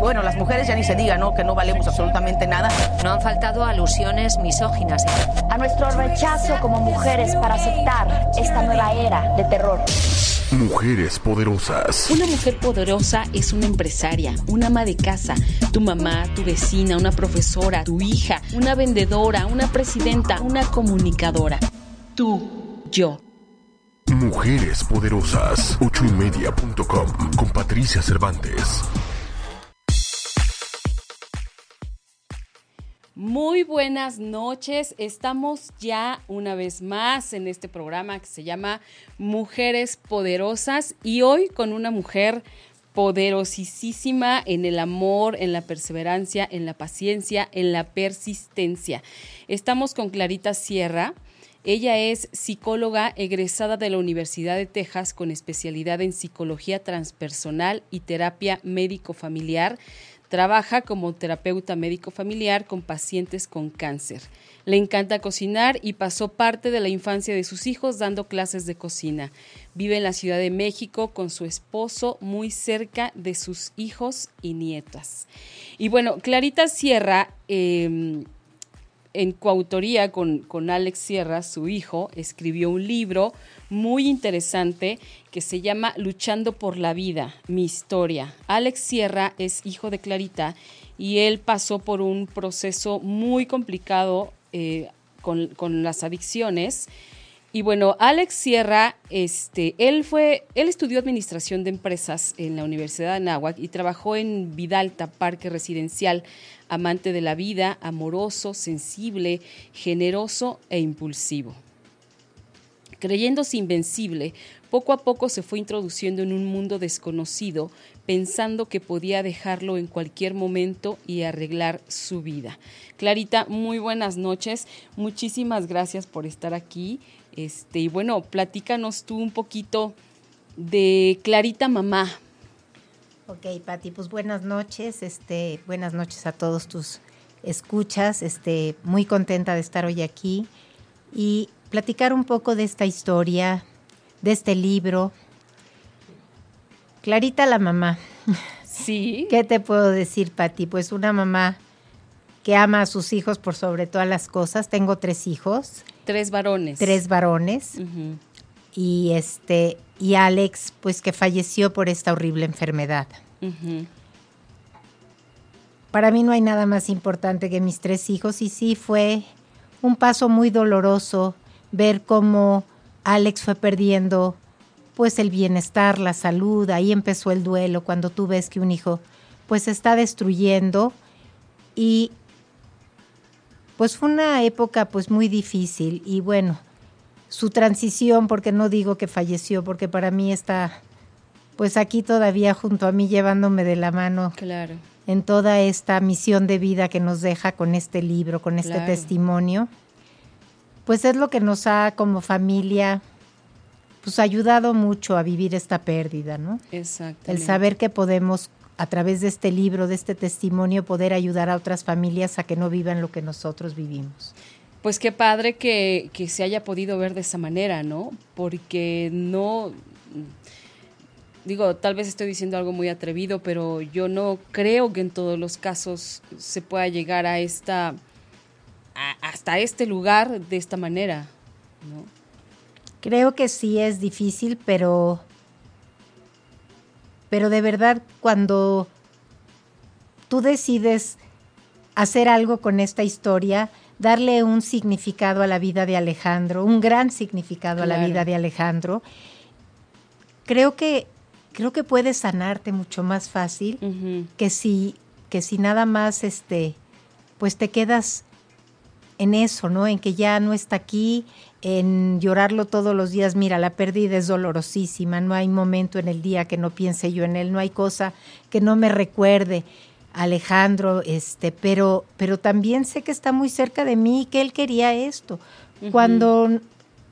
Bueno, las mujeres ya ni se diga, ¿no? Que no valemos absolutamente nada. No han faltado alusiones misóginas. A nuestro rechazo como mujeres para aceptar esta nueva era de terror. Mujeres poderosas. Una mujer poderosa es una empresaria, una ama de casa, tu mamá, tu vecina, una profesora, tu hija, una vendedora, una presidenta, una comunicadora. Tú, yo. Mujeres poderosas. Ochoymedia.com con Patricia Cervantes. Muy buenas noches. Estamos ya una vez más en este programa que se llama Mujeres Poderosas y hoy con una mujer poderosísima en el amor, en la perseverancia, en la paciencia, en la persistencia. Estamos con Clarita Sierra. Ella es psicóloga egresada de la Universidad de Texas con especialidad en psicología transpersonal y terapia médico-familiar Trabaja como terapeuta médico familiar con pacientes con cáncer. Le encanta cocinar y pasó parte de la infancia de sus hijos dando clases de cocina. Vive en la Ciudad de México con su esposo muy cerca de sus hijos y nietas. Y bueno, Clarita Sierra... Em, en coautoría con, con, Alex Sierra, su hijo, escribió un libro muy interesante que se llama Luchando por la vida, mi historia. Alex Sierra es hijo de Clarita y él pasó por un proceso muy complicado eh, con, con, las adicciones. Y bueno, Alex Sierra, este, él fue, él estudió administración de empresas en la Universidad de Anáhuac y trabajó en Vidalta, Parque Residencial, amante de la vida, amoroso, sensible, generoso e impulsivo. Creyéndose invencible, poco a poco se fue introduciendo en un mundo desconocido, pensando que podía dejarlo en cualquier momento y arreglar su vida. Clarita, muy buenas noches. Muchísimas gracias por estar aquí. Este, y bueno, platícanos tú un poquito de Clarita Mamá. Ok, Pati, pues buenas noches, este, buenas noches a todos tus escuchas, este, muy contenta de estar hoy aquí y platicar un poco de esta historia, de este libro. Clarita la mamá. Sí. ¿Qué te puedo decir, Pati? Pues una mamá que ama a sus hijos por sobre todas las cosas. Tengo tres hijos. Tres varones. Tres varones. Y este, y Alex, pues que falleció por esta horrible enfermedad. Para mí no hay nada más importante que mis tres hijos y sí fue un paso muy doloroso ver cómo Alex fue perdiendo pues el bienestar, la salud, ahí empezó el duelo cuando tú ves que un hijo pues se está destruyendo y pues fue una época pues muy difícil y bueno, su transición, porque no digo que falleció, porque para mí está pues aquí todavía junto a mí llevándome de la mano. Claro. En toda esta misión de vida que nos deja con este libro, con este testimonio. Pues es lo que nos ha como familia pues ayudado mucho a vivir esta pérdida, ¿no? Exacto. El saber que podemos a través de este libro, de este testimonio, poder ayudar a otras familias a que no vivan lo que nosotros vivimos. Pues qué padre que, se haya podido ver de esa manera, ¿no? Porque no, digo, tal vez estoy diciendo algo muy atrevido, pero yo no creo que en todos los casos se pueda llegar a esta, hasta este lugar de esta manera, ¿no? Creo que sí es difícil, pero, pero de verdad cuando tú decides hacer algo con esta historia, darle un significado a la vida de Alejandro, un gran significado a la vida de Alejandro, creo que creo que puede sanarte mucho más fácil que si que si nada más este pues te quedas en eso, ¿no? En que ya no está aquí, en llorarlo todos los días. Mira, la pérdida es dolorosísima, no hay momento en el día que no piense yo en él, no hay cosa que no me recuerde. Alejandro, este, pero, pero también sé que está muy cerca de mí y que él quería esto. Cuando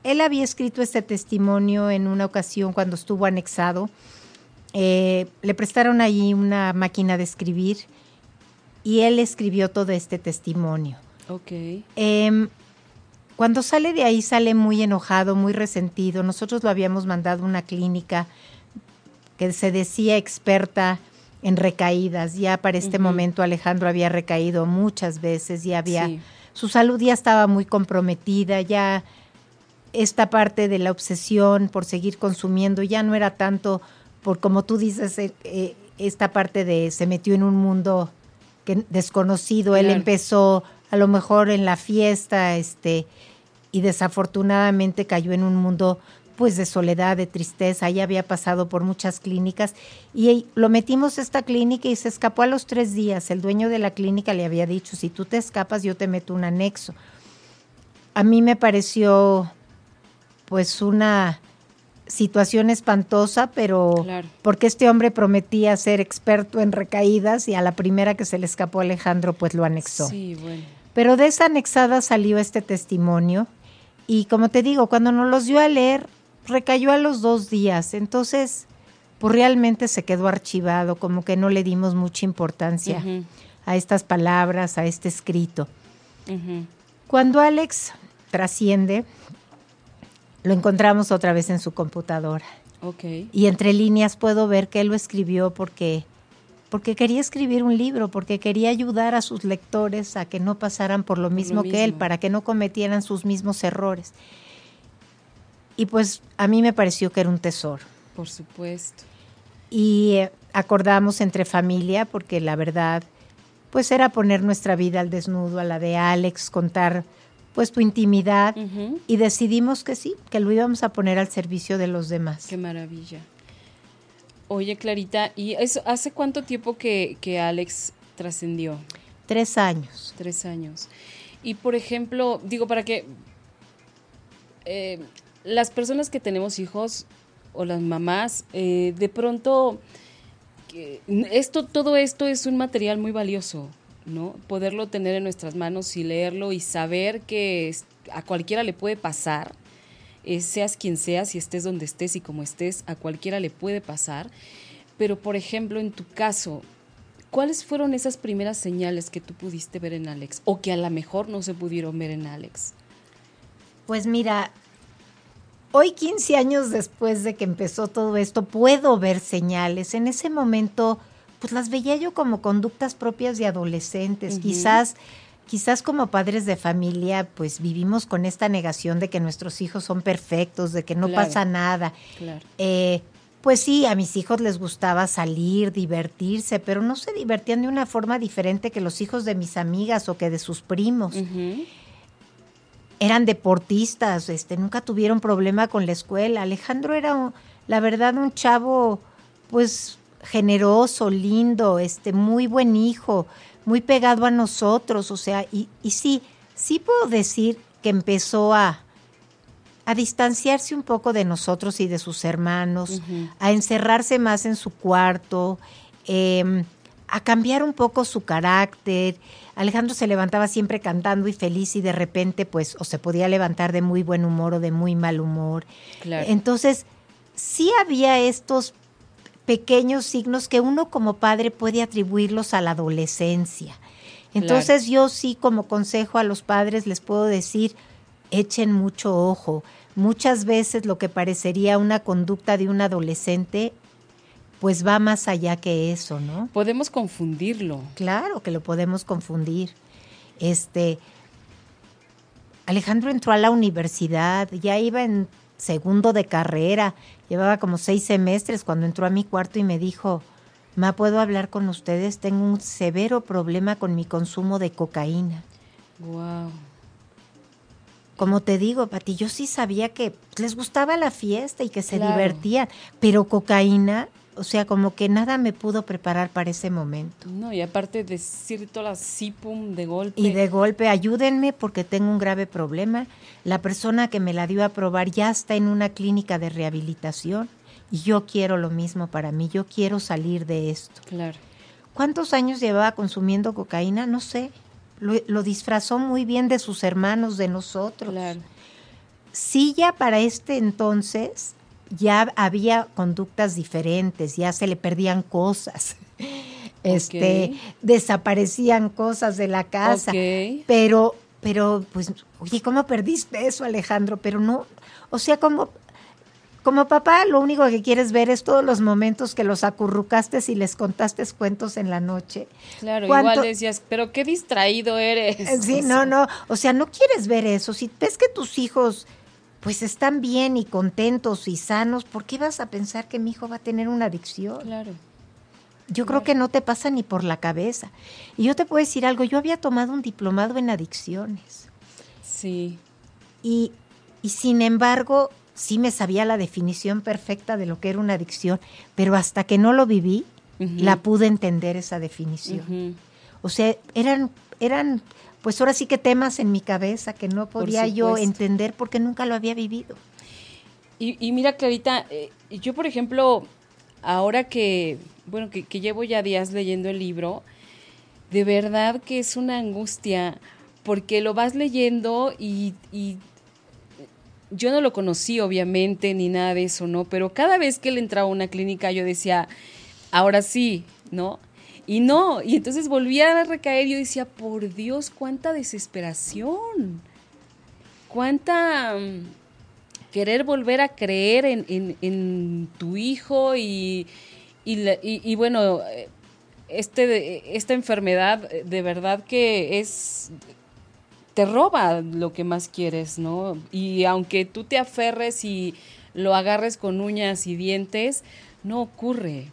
él había escrito este testimonio en una ocasión cuando estuvo anexado, eh, le prestaron ahí una máquina de escribir y él escribió todo este testimonio. Ok. Em, cuando sale de ahí sale muy enojado, muy resentido. Nosotros lo habíamos mandado a una clínica que se decía experta en recaídas. Ya para este momento Alejandro había recaído muchas veces, y había su salud ya estaba muy comprometida, ya esta parte de la obsesión por seguir consumiendo ya no era tanto por como tú dices eh, eh, esta parte de se metió en un mundo que, desconocido, él empezó a lo mejor en la fiesta, este y desafortunadamente cayó en un mundo pues de soledad, de tristeza, ya había pasado por muchas clínicas y lo metimos a esta clínica y se escapó a los tres días. El dueño de la clínica le había dicho, si tú te escapas yo te meto un anexo. A mí me pareció pues una situación espantosa, pero porque este hombre prometía ser experto en recaídas y a la primera que se le escapó Alejandro pues lo anexó. Sí, bueno. Pero de esa anexada salió este testimonio y como te digo, cuando nos los dio a leer, recayó a los dos días, entonces pues realmente se quedó archivado, como que no le dimos mucha importancia a estas palabras, a este escrito. Cuando Alex trasciende, lo encontramos otra vez en su computadora. Y entre líneas puedo ver que él lo escribió porque, porque quería escribir un libro, porque quería ayudar a sus lectores a que no pasaran por lo mismo que él, para que no cometieran sus mismos errores. Y pues a mí me pareció que era un tesoro. Por supuesto. Y eh, acordamos entre familia, porque la verdad, pues era poner nuestra vida al desnudo, a la de Alex, contar pues tu intimidad y decidimos que sí, que lo íbamos a poner al servicio de los demás. Qué maravilla. Oye, Clarita, ¿y eso, hace cuánto tiempo que, que Alex trascendió? Tres años. Tres años. Y por ejemplo, digo, para que eh, las personas que tenemos hijos o las mamás, eh, de pronto, esto, todo esto es un material muy valioso, ¿no? Poderlo tener en nuestras manos y leerlo y saber que a cualquiera le puede pasar, eh, seas quien seas y estés donde estés y como estés, a cualquiera le puede pasar. Pero, por ejemplo, en tu caso, ¿cuáles fueron esas primeras señales que tú pudiste ver en Alex o que a lo mejor no se pudieron ver en Alex? Pues mira, Hoy, 15 años después de que empezó todo esto, puedo ver señales. En ese momento, pues las veía yo como conductas propias de adolescentes. Quizás, quizás como padres de familia, pues vivimos con esta negación de que nuestros hijos son perfectos, de que no pasa nada. Eh, pues sí, a mis hijos les gustaba salir, divertirse, pero no se divertían de una forma diferente que los hijos de mis amigas o que de sus primos. Eran deportistas, este, nunca tuvieron problema con la escuela. Alejandro era, la verdad, un chavo, pues, generoso, lindo, este, muy buen hijo, muy pegado a nosotros, o sea, y, y sí, sí puedo decir que empezó a, a distanciarse un poco de nosotros y de sus hermanos, a encerrarse más en su cuarto, eh, a cambiar un poco su carácter. Alejandro se levantaba siempre cantando y feliz y de repente pues o se podía levantar de muy buen humor o de muy mal humor. Entonces, sí había estos pequeños signos que uno como padre puede atribuirlos a la adolescencia. Entonces yo sí como consejo a los padres les puedo decir, echen mucho ojo. Muchas veces lo que parecería una conducta de un adolescente pues va más allá que eso, ¿no? Podemos confundirlo. Claro que lo podemos confundir. Este Alejandro entró a la universidad, ya iba en segundo de carrera, llevaba como seis semestres cuando entró a mi cuarto y me dijo, Ma, ¿puedo hablar con ustedes? Tengo un severo problema con mi consumo de cocaína. Wow. Como te digo, Pati, yo sí sabía que les gustaba la fiesta y que se divertían, pero cocaína o sea, como que nada me pudo preparar para ese momento. No, y aparte decir todas las sipum de golpe. Y de golpe, ayúdenme porque tengo un grave problema. La persona que me la dio a probar ya está en una clínica de rehabilitación y yo quiero lo mismo para mí, yo quiero salir de esto. Claro. ¿Cuántos años llevaba consumiendo cocaína? No sé. Lo, lo disfrazó muy bien de sus hermanos, de nosotros. Claro. Sí, ya para este entonces ya había conductas diferentes, ya se le perdían cosas. Este, desaparecían cosas de la casa. Pero, pero, pues, oye, ¿cómo perdiste eso, Alejandro? Pero no, o sea, como como papá, lo único que quieres ver es todos los momentos que los acurrucaste y les contaste cuentos en la noche. Claro, igual decías, pero qué distraído eres. Sí, no, no, o sea, no quieres ver eso. Si ves que tus hijos pues están bien y contentos y sanos, ¿por qué vas a pensar que mi hijo va a tener una adicción? Claro. Yo creo que no te pasa ni por la cabeza. Y yo te puedo decir algo, yo había tomado un diplomado en adicciones. Sí. Y, y sin embargo, sí me sabía la definición perfecta de lo que era una adicción, pero hasta que no lo viví, la pude entender esa definición. O sea, eran, eran, pues ahora sí que temas en mi cabeza que no podía yo entender porque nunca lo había vivido. Y, mira, Clarita, eh, yo por ejemplo, ahora que, bueno, que, llevo ya días leyendo el libro, de verdad que es una angustia porque lo vas leyendo y, y yo no lo conocí obviamente ni nada de eso, ¿no? Pero cada vez que él entraba a una clínica yo decía, ahora sí, ¿no? Y no, y entonces volvía a recaer y yo decía, por Dios, cuánta desesperación, cuánta mm, querer volver a creer en, tu hijo y, y, bueno, este, esta enfermedad de verdad que es te roba lo que más quieres, ¿no? Y aunque tú te aferres y lo agarres con uñas y dientes, no ocurre.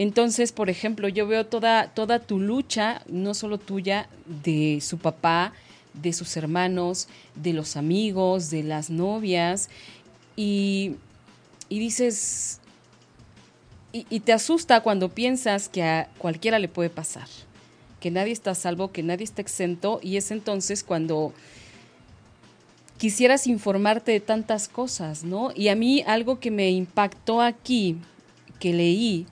Entonces, por ejemplo, yo veo toda, toda tu lucha, no solo tuya, de su papá, de sus hermanos, de los amigos, de las novias, y, y dices, y, y te asusta cuando piensas que a cualquiera le puede pasar que nadie está salvo, que nadie está exento, y es entonces cuando quisieras informarte de tantas cosas, ¿no? Y a mí algo que me impactó aquí, que leí,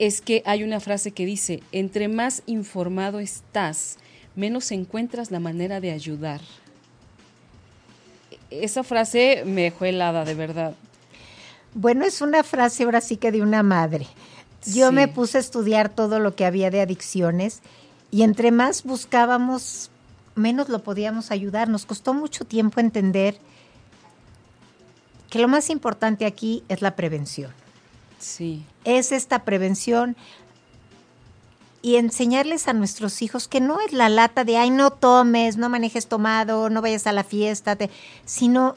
es que hay una frase que dice, entre más informado estás, menos encuentras la manera de ayudar. Esa frase me dejó helada, de verdad. Bueno, es una frase ahora sí que de una madre. Yo me puse a estudiar todo lo que había de adicciones y entre más buscábamos, menos lo podíamos ayudar. Nos costó mucho tiempo entender que lo más importante aquí es la prevención. Sí. Es esta prevención y enseñarles a nuestros hijos que no es la lata de, ay, no tomes, no manejes tomado, no vayas a la fiesta, sino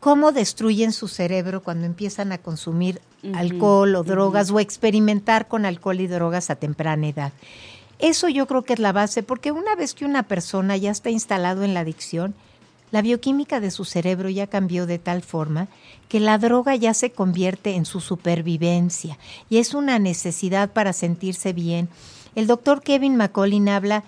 cómo destruyen su cerebro cuando empiezan a consumir alcohol o drogas o experimentar con alcohol y drogas a temprana edad. Eso yo creo que es la base, porque una vez que una persona ya está instalado en la adicción, la bioquímica de su cerebro ya cambió de tal forma que la droga ya se convierte en su supervivencia y es una necesidad para sentirse bien. El doctor Kevin McCollin habla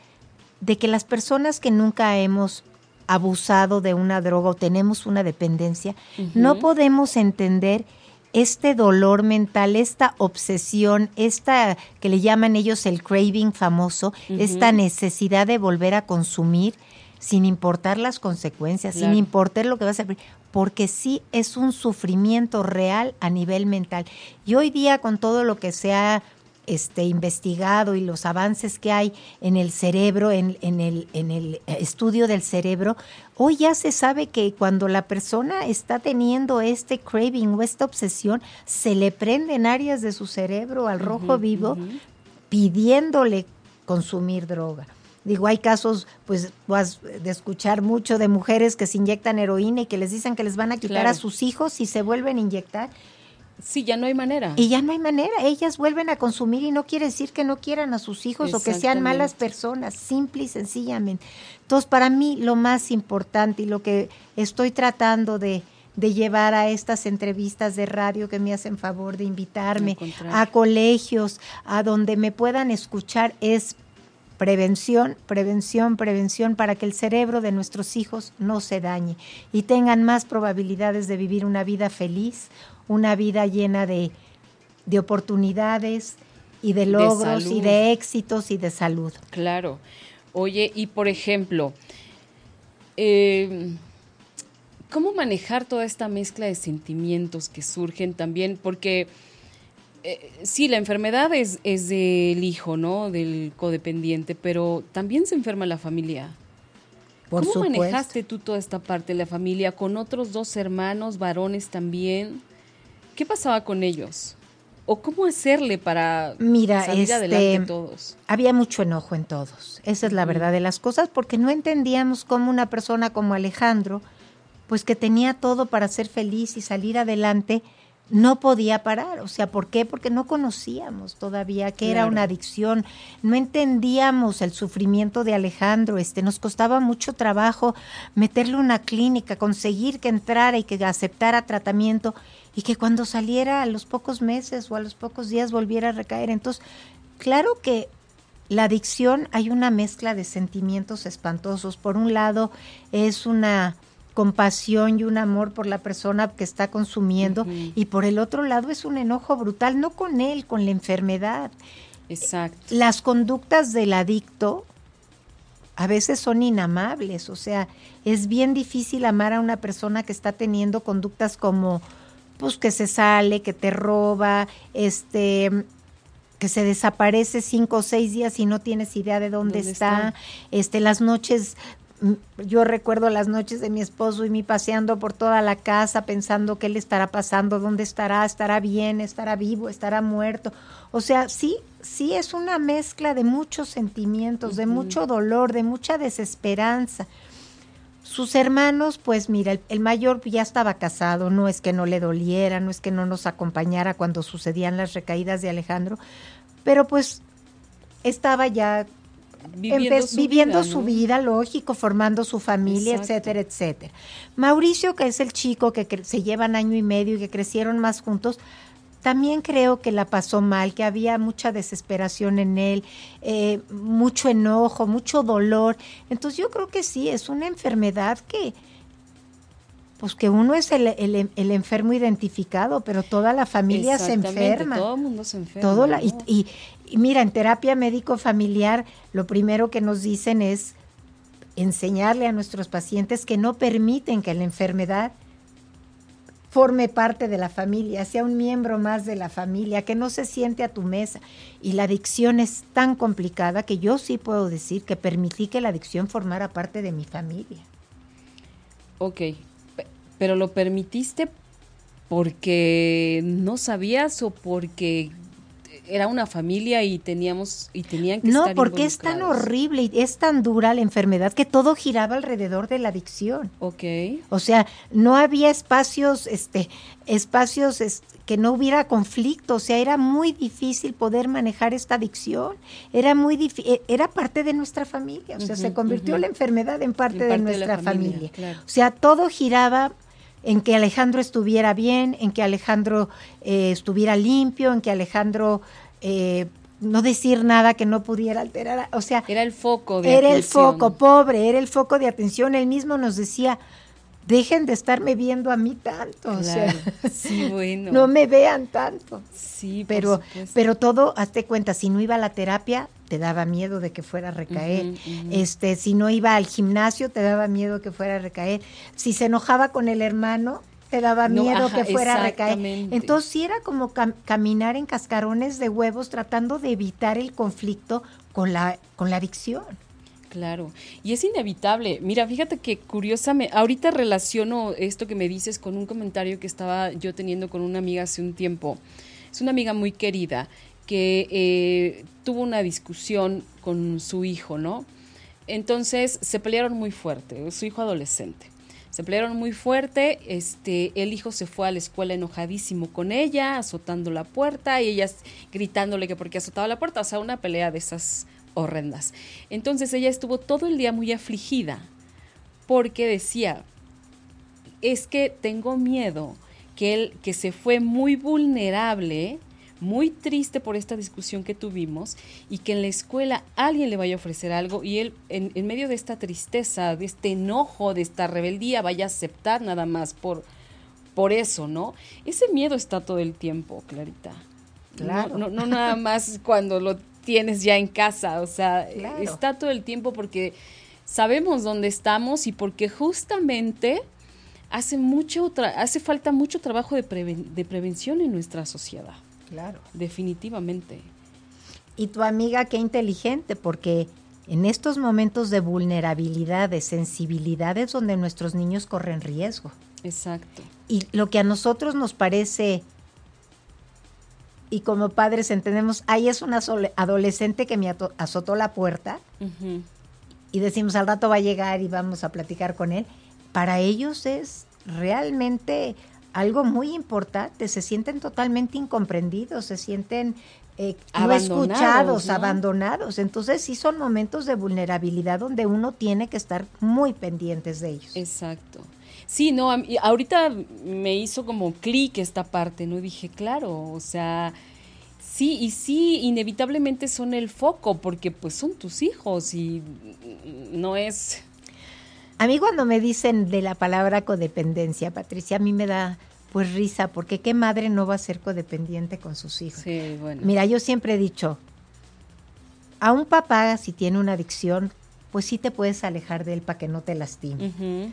de que las personas que nunca hemos abusado de una droga o tenemos una dependencia, no podemos entender este dolor mental, esta obsesión, esta que le llaman ellos el craving famoso, esta necesidad de volver a consumir sin importar las consecuencias, sin importar lo que va a porque sí es un sufrimiento real a nivel mental. Y hoy día con todo lo que se ha este, investigado y los avances que hay en el cerebro, en, el, en el estudio del cerebro, hoy ya se sabe que cuando la persona está teniendo este craving o esta obsesión, se le prenden áreas de su cerebro al rojo vivo pidiéndole consumir droga. Digo, hay casos, pues, de escuchar mucho de mujeres que se inyectan heroína y que les dicen que les van a quitar a sus hijos y se vuelven a inyectar. Sí, ya no hay manera. Y ya no hay manera. Ellas vuelven a consumir y no quiere decir que no quieran a sus hijos o que sean malas personas, simple y sencillamente. Entonces, para mí lo más importante y lo que estoy tratando de, de llevar a estas entrevistas de radio que me hacen favor de invitarme a colegios, a donde me puedan escuchar, es prevención, prevención, prevención para que el cerebro de nuestros hijos no se dañe y tengan más probabilidades de vivir una vida feliz, una vida llena de, oportunidades y de logros y de éxitos y de salud. Claro. Oye, y por ejemplo, em, ¿Cómo manejar toda esta mezcla de sentimientos que surgen también? Porque eh, sí, la enfermedad es, es del hijo, ¿no? Del codependiente, pero también se enferma la familia. Por ¿Cómo supuesto. manejaste tú toda esta parte de la familia con otros dos hermanos, varones también? ¿Qué pasaba con ellos? ¿O cómo hacerle para Mira, salir este, adelante todos? Había mucho enojo en todos. Esa es la verdad de las cosas, porque no entendíamos cómo una persona como Alejandro, pues que tenía todo para ser feliz y salir adelante, no podía parar. O sea, ¿por qué? Porque no conocíamos todavía que era una adicción, no entendíamos el sufrimiento de Alejandro, este, nos costaba mucho trabajo meterle una clínica, conseguir que entrara y que aceptara tratamiento y que cuando saliera a los pocos meses o a los pocos días volviera a recaer. Entonces, claro que la adicción hay una mezcla de sentimientos espantosos. Por un lado, es una compasión y un amor por la persona que está consumiendo y por el otro lado es un enojo brutal, no con él, con la enfermedad. Exacto. Las conductas del adicto a veces son inamables, o sea, es bien difícil amar a una persona que está teniendo conductas como pues que se sale, que te roba, este que se desaparece cinco o seis días y no tienes idea de dónde, ¿Dónde está? está? este las noches yo recuerdo las noches de mi esposo y mi paseando por toda la casa pensando qué le estará pasando, dónde estará, estará bien, estará vivo, estará muerto. O sea, sí, sí es una mezcla de muchos sentimientos, de mucho dolor, de mucha desesperanza. Sus hermanos, pues mira, el, el mayor ya estaba casado, no es que no le doliera, no es que no nos acompañara cuando sucedían las recaídas de Alejandro, pero pues estaba ya Viviendo empe- su viviendo vida, su ¿no? vida, lógico, formando su familia, Exacto. etcétera, etcétera. Mauricio, que es el chico que se llevan año y medio y que crecieron más juntos, también creo que la pasó mal, que había mucha desesperación en él, eh, mucho enojo, mucho dolor. Entonces yo creo que sí, es una enfermedad que, pues que uno es el, el- el enfermo identificado, pero toda la familia se enferma. Todo el mundo se enferma. Todo la, y, ¿no? y- y mira, en terapia médico familiar, lo primero que nos dicen es enseñarle a nuestros pacientes que no permiten que la enfermedad forme parte de la familia, sea un miembro más de la familia, que no se siente a tu mesa. Y la adicción es tan complicada que yo sí puedo decir que permití que la adicción formara parte de mi familia. Ok, pe- pero lo permitiste porque no sabías o porque era una familia y teníamos y tenían que No, estar porque es tan horrible y es tan dura la enfermedad que todo giraba alrededor de la adicción. Ok, O sea, no había espacios, este, espacios es- que no hubiera conflicto. O sea, era muy difícil poder manejar esta adicción. Era muy difí- era parte de nuestra familia. O sea, se convirtió la enfermedad en parte, En de parte de la nuestra familia, familia. claro. O sea, todo giraba en que Alejandro estuviera bien, en que Alejandro eh, estuviera limpio, en que Alejandro eh, no decir nada que no pudiera alterar. O sea, era el foco de era el foco, pobre, era el foco de atención. Él mismo nos decía, dejen de estarme viendo a mí tanto. O sea, Claro. Sí, bueno. no me vean tanto. Sí, Pero, pero todo, hazte cuenta, si no iba a la terapia, te daba miedo de que fuera a recaer. Este, si no iba al gimnasio, te daba miedo que fuera a recaer. Si se enojaba con el hermano, te daba No, miedo ajá, que fuera a recaer. Entonces sí era como cam- caminar en cascarones de huevos tratando de evitar el conflicto con la, con la adicción. Claro, y es inevitable. Mira, fíjate que curiosamente, ahorita relaciono esto que me dices con un comentario que estaba yo teniendo con una amiga hace un tiempo. Es una amiga muy querida que eh, tuvo una discusión con su hijo, ¿no? Entonces se pelearon muy fuerte, su hijo adolescente. Se pelearon muy fuerte, este, el hijo se fue a la escuela enojadísimo con ella, azotando la puerta y ella gritándole que porque azotaba la puerta, o sea, una pelea de esas horrendas. Entonces ella estuvo todo el día muy afligida porque decía, es que tengo miedo que él, que se fue muy vulnerable, muy triste por esta discusión que tuvimos y que en la escuela alguien le vaya a ofrecer algo y él en, en medio de esta tristeza, de este enojo, de esta rebeldía, vaya a aceptar nada más por, por eso, ¿no? Ese miedo está todo el tiempo, Clarita. Claro. No, no, no nada más cuando lo tienes ya en casa, o sea, Claro. está todo el tiempo porque sabemos dónde estamos y porque justamente hace mucho hace falta mucho trabajo de, de prevención en nuestra sociedad. Claro. Definitivamente. Y tu amiga qué inteligente, porque en estos momentos de vulnerabilidad, de sensibilidad, es donde nuestros niños corren riesgo. Exacto. Y lo que a nosotros nos parece, y como padres entendemos, ahí es una adolescente que me azotó la puerta, y decimos al rato va a llegar y vamos a platicar con él, para ellos es realmente algo muy importante, se sienten totalmente incomprendidos, se sienten eh, no escuchados, abandonados. Entonces sí son momentos de vulnerabilidad donde uno tiene que estar muy pendientes de ellos. Exacto. Sí, no, ahorita me hizo como clic esta parte, ¿no? Dije, claro, o sea, sí, y sí, inevitablemente son el foco, porque pues son tus hijos y no es a mí cuando me dicen de la palabra codependencia, Patricia, a mí me da pues risa, porque qué madre no va a ser codependiente con sus hijos. Sí, bueno. Mira, yo siempre he dicho, a un papá si tiene una adicción, pues sí te puedes alejar de él para que no te lastime.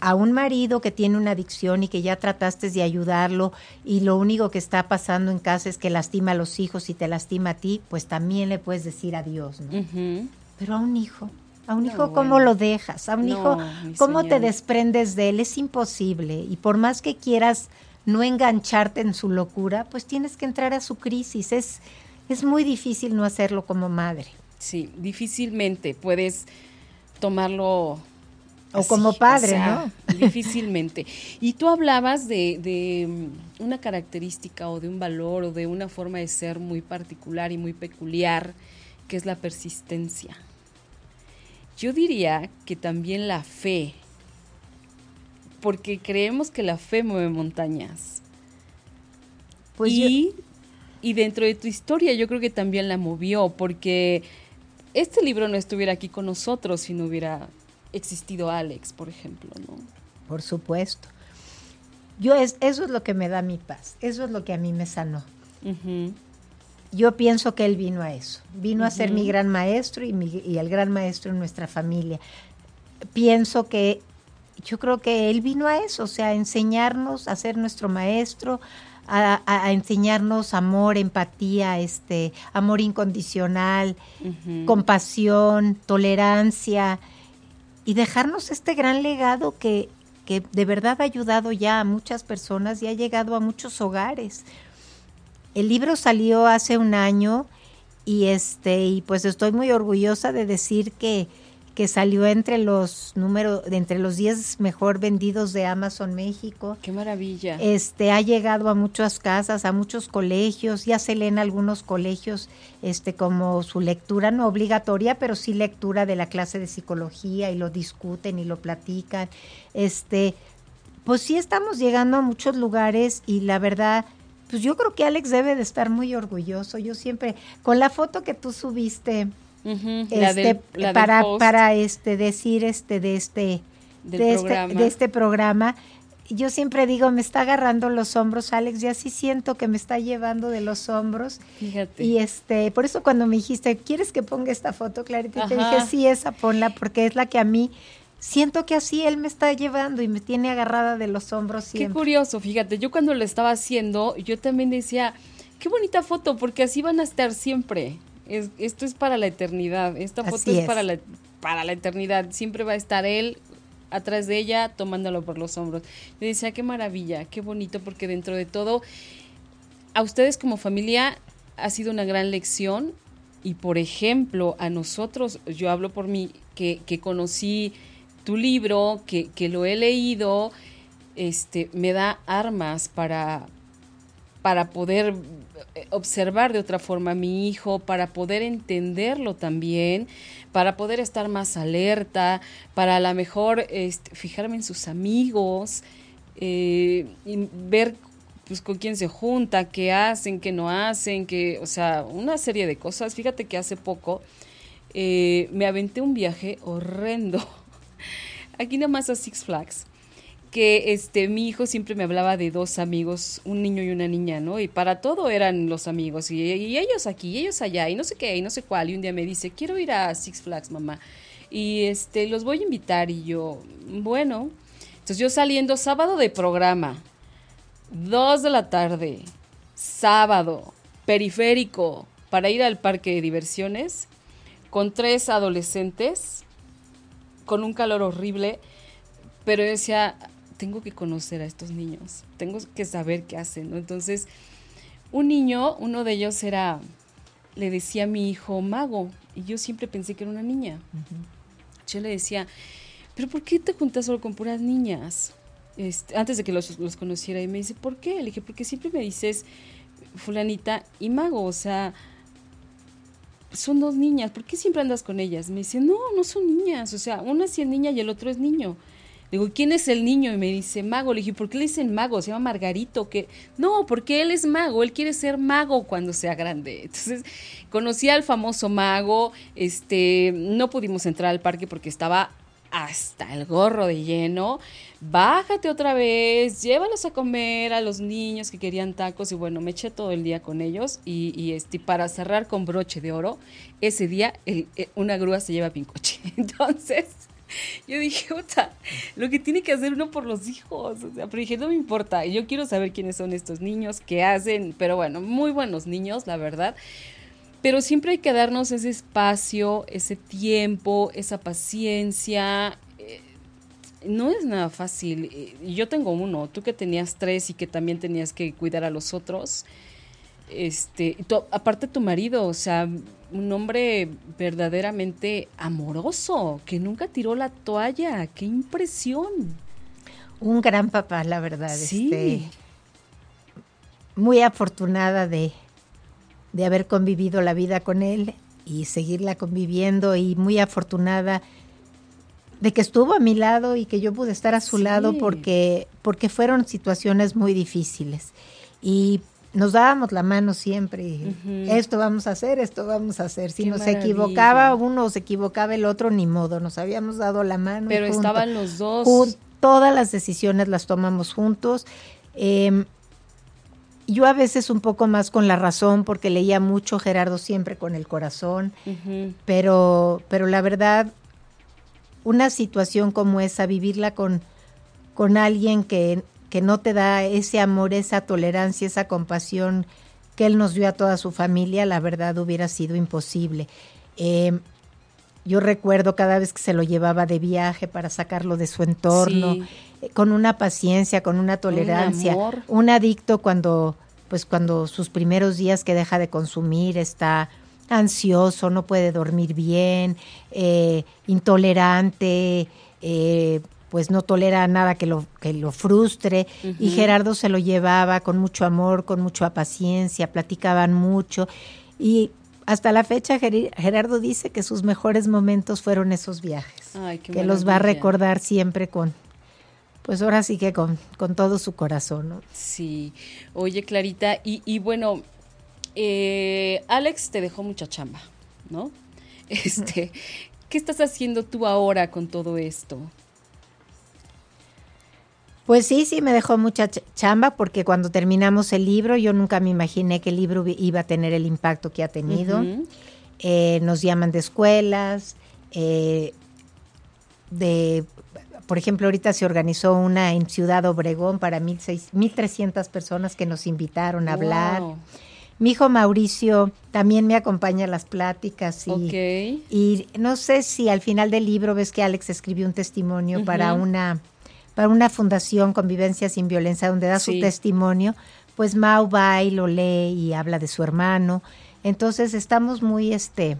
A un marido que tiene una adicción y que ya trataste de ayudarlo y lo único que está pasando en casa es que lastima a los hijos y te lastima a ti, pues también le puedes decir adiós, ¿no? Pero a un hijo, a un hijo, ¿cómo lo dejas? A un hijo, ¿cómo te desprendes de él? Es imposible. Y por más que quieras no engancharte en su locura, pues tienes que entrar a su crisis. Es, es muy difícil no hacerlo como madre. Sí, difícilmente puedes tomarlo. O como padre, ¿no? Difícilmente. Y tú hablabas de, de mm, una característica o de un valor o de una forma de ser muy particular y muy peculiar, que es la persistencia. Yo diría que también la fe, porque creemos que la fe mueve montañas. Pues y, y dentro de tu historia yo creo que también la movió, porque este libro no estuviera aquí con nosotros si no hubiera existido Alex, por ejemplo, ¿no? Por supuesto. Yo es, eso es lo que me da mi paz, eso es lo que a mí me sanó yo pienso que él vino a eso, vino a ser mi gran maestro y, y, el gran maestro en nuestra familia. Pienso que yo creo que él vino a eso, o sea, a enseñarnos a ser nuestro maestro, a, enseñarnos amor, empatía, este, amor incondicional, compasión, tolerancia y dejarnos este gran legado que, que de verdad ha ayudado ya a muchas personas y ha llegado a muchos hogares. El libro salió hace un año y este y pues estoy muy orgullosa de decir que, que salió entre los números entre los 10 mejor vendidos de Amazon México. Qué maravilla. Este ha llegado a muchas casas, a muchos colegios, ya se lee en algunos colegios este como su lectura no obligatoria, pero sí lectura de la clase de psicología y lo discuten y lo platican. Este pues sí estamos llegando a muchos lugares y la verdad pues yo creo que Alex debe de estar muy orgulloso. Yo siempre, con la foto que tú subiste, este, para, para este decir este de este de este, de este programa, yo siempre digo, me está agarrando los hombros, Alex, y así siento que me está llevando de los hombros. Fíjate. Y este, por eso cuando me dijiste, ¿quieres que ponga esta foto, Clarita? Te dije, sí, esa ponla, porque es la que a mí siento que así él me está llevando y me tiene agarrada de los hombros siempre. Qué curioso, fíjate, yo cuando lo estaba haciendo, yo también decía, qué bonita foto, porque así van a estar siempre. Esto es para la eternidad, esta foto es, Para, la, para la eternidad, siempre va a estar él atrás de ella tomándolo por los hombros. Le decía, qué maravilla, qué bonito, porque dentro de todo, a ustedes como familia ha sido una gran lección. Y, por ejemplo, a nosotros, yo hablo por mí, que, que conocí tu libro, que, lo he leído, este, me da armas para, para poder eh, observar de otra forma a mi hijo, para poder entenderlo también, para poder estar más alerta, para a lo mejor este, fijarme en sus amigos, eh, y ver pues con quién se junta, qué hacen, qué no hacen, que, o sea, una serie de cosas. Fíjate que hace poco eh, me aventé un viaje horrendo aquí nomás a Six Flags, que este mi hijo siempre me hablaba de dos amigos, un niño y una niña, ¿no? Y para todo eran los amigos, y, ellos aquí, y ellos allá, y no sé qué, y no sé cuál, y un día me dice, quiero ir a Six Flags, mamá, y este, los voy a invitar, y yo, bueno, Entonces yo saliendo sábado de programa, dos de la tarde, sábado, periférico, para ir al parque de diversiones, con tres adolescentes, con un calor horrible, pero decía, tengo que conocer a estos niños, tengo que saber qué hacen, ¿no? Entonces, un niño, uno de ellos era, le decía a mi hijo mago, y yo siempre pensé que era una niña. Yo le decía, pero ¿por qué te juntas solo con puras niñas? Este, antes de que los, los, conociera, y me dice, ¿por qué? Le dije, porque siempre me dices fulanita y mago, o sea, son dos niñas, ¿por qué siempre andas con ellas? Me dice, no, no son niñas, o sea, una sí es niña y el otro es niño. Digo, ¿quién es el niño? Y me dice, mago. Le dije, ¿por qué le dicen mago? Se llama Margarito. que No, porque él es mago, él quiere ser mago cuando sea grande. Entonces, conocí al famoso mago, este, no pudimos entrar al parque porque estaba hasta el gorro de lleno. Bájate otra vez, llévalos a comer a los niños que querían tacos y bueno, me eché todo el día con ellos y, este, para cerrar con broche de oro, ese día eh, una grúa se lleva a Pincoche. Entonces, yo dije, Uta, lo que tiene que hacer uno por los hijos. O sea, pero dije, no me importa. Yo quiero saber quiénes son estos niños, qué hacen. Pero bueno, muy buenos niños, la verdad. Pero siempre hay que darnos ese espacio, ese tiempo, esa paciencia. Eh, no es nada fácil. Yo tengo uno, tú que tenías tres y que también tenías que cuidar a los otros. Este, aparte tu marido, o sea, un hombre verdaderamente amoroso, que nunca tiró la toalla. ¡Qué impresión! Un gran papá, la verdad. Sí. Este, muy afortunada de, de haber convivido la vida con él y seguirla conviviendo y muy afortunada de que estuvo a mi lado y que yo pude estar a su lado porque, porque fueron situaciones muy difíciles. Y nos dábamos la mano siempre. Esto vamos a hacer, esto vamos a hacer. Si nos equivocaba uno se equivocaba el otro, ni modo. Nos habíamos dado la mano. Pero estaban los dos. todas las decisiones las tomamos juntos. Em, yo a veces un poco más con la razón, porque leía mucho Gerardo siempre con el corazón. pero, pero la verdad, una situación como esa, vivirla con, con alguien que que no te da ese amor, esa tolerancia, esa compasión que Él nos dio a toda su familia, la verdad hubiera sido imposible. Eh, yo recuerdo cada vez que se lo llevaba de viaje para sacarlo de su entorno, eh, con una paciencia, con una tolerancia. Un, adicto cuando, pues cuando sus primeros días que deja de consumir está ansioso, no puede dormir bien, eh, intolerante, eh, pues no tolera nada que lo, que lo frustre. Y Gerardo se lo llevaba con mucho amor, con mucha paciencia, platicaban mucho. Y hasta la fecha Gerardo dice que sus mejores momentos fueron esos viajes, que los va a recordar siempre con, pues ahora sí que con, con todo su corazón. ¿no? Sí, oye Clarita, y, y bueno, eh, Alex te dejó mucha chamba, ¿no? Este, ¿Qué estás haciendo tú ahora con todo esto? Pues sí, sí, me dejó mucha chamba porque cuando terminamos el libro yo nunca me imaginé que el libro iba a tener el impacto que ha tenido. Eh, nos llaman de escuelas, eh, de, por ejemplo, ahorita se organizó una en Ciudad Obregón para 1.300 personas que nos invitaron a hablar. Mi hijo Mauricio también me acompaña a las pláticas y, y no sé si al final del libro ves que Alex escribió un testimonio para una para una fundación Convivencia sin Violencia, donde da su testimonio, pues Mau va y lo lee y habla de su hermano. Entonces estamos muy, este,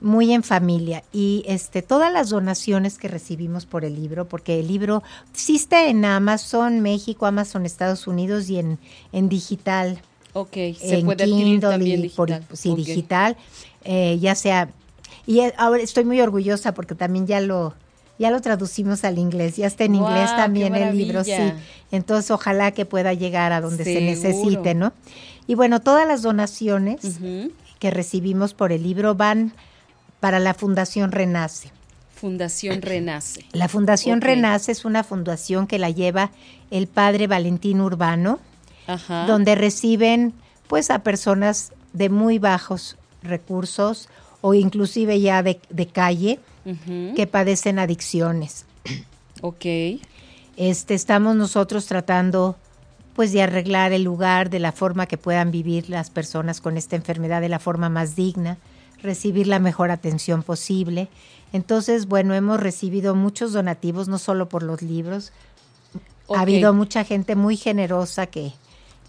muy en familia y este todas las donaciones que recibimos por el libro porque el libro existe en Amazon México Amazon Estados Unidos y en, en digital Ok, se en puede Kindle también digital. sí digital eh, ya sea y eh, ahora estoy muy orgullosa porque también ya lo ya lo traducimos al inglés, ya está en inglés también el libro, sí. Entonces, ojalá que pueda llegar a donde se necesite, ¿no? Y bueno, todas las donaciones que recibimos por el libro van para la Fundación Renace. Fundación Renace. La Fundación Renace es una fundación que la lleva el padre Valentín Urbano, donde reciben pues a personas de muy bajos recursos o inclusive ya de, de calle, que padecen adicciones. Ok. Este, estamos nosotros tratando pues de arreglar el lugar de la forma que puedan vivir las personas con esta enfermedad de la forma más digna, recibir la mejor atención posible. Entonces, bueno, hemos recibido muchos donativos, no solo por los libros. Ha habido mucha gente muy generosa que,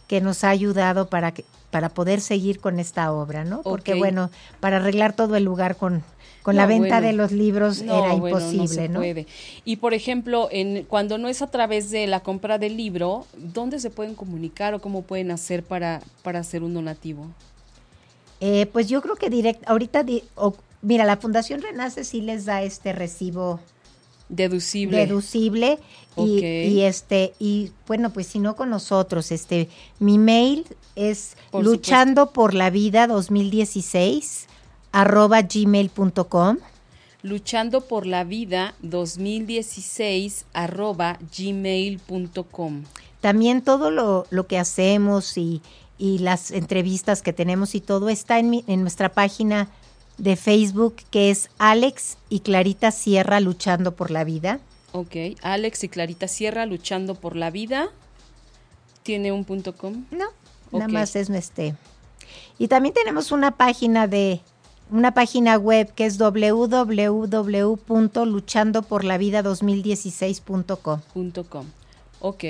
que nos ha ayudado para, que, para poder seguir con esta obra, ¿no? Porque, bueno, para arreglar todo el lugar con, con la venta de los libros era imposible, no, Puede. Y por ejemplo, en, cuando no es a través de la compra del libro, ¿dónde se pueden comunicar o cómo pueden hacer para, para hacer un donativo? Eh, pues yo creo que directo, ahorita, mira, la Fundación Renace sí les da este recibo deducible. Deducible y, y, este y bueno, pues si no con nosotros, este mi mail es luchando por la vida 2016 arroba gmail.com. Luchando por la vida 2016 arroba gmail.com. También todo lo, lo, que hacemos y, y, las entrevistas que tenemos y todo está en, en nuestra página de Facebook que es Alex y Clarita Sierra Luchando por la Vida. Ok, Alex y Clarita Sierra Luchando por la Vida. ¿Tiene un punto com? No, nada más es este. Y también tenemos una página de una página web que es www.luchandoporlavida2016.com. Ok.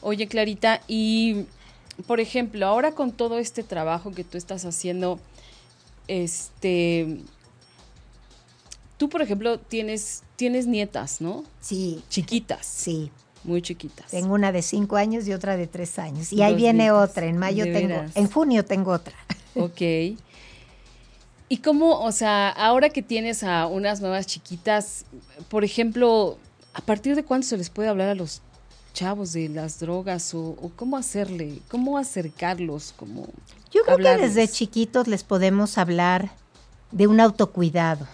Oye, Clarita, y por ejemplo, ahora con todo este trabajo que tú estás haciendo, este, tú, por ejemplo, tienes, tienes nietas, ¿no? Sí. Chiquitas. Sí. Muy chiquitas. Tengo una de cinco años y otra de tres años. Y ahí viene otra. En mayo tengo, en junio tengo otra. Ok. ¿Y cómo, o sea, ahora que tienes a unas nuevas chiquitas, por ejemplo, ¿a partir de cuándo se les puede hablar a los chavos de las drogas o, cómo hacerle, cómo acercarlos, cómo Yo creo que desde chiquitos les podemos hablar de un autocuidado.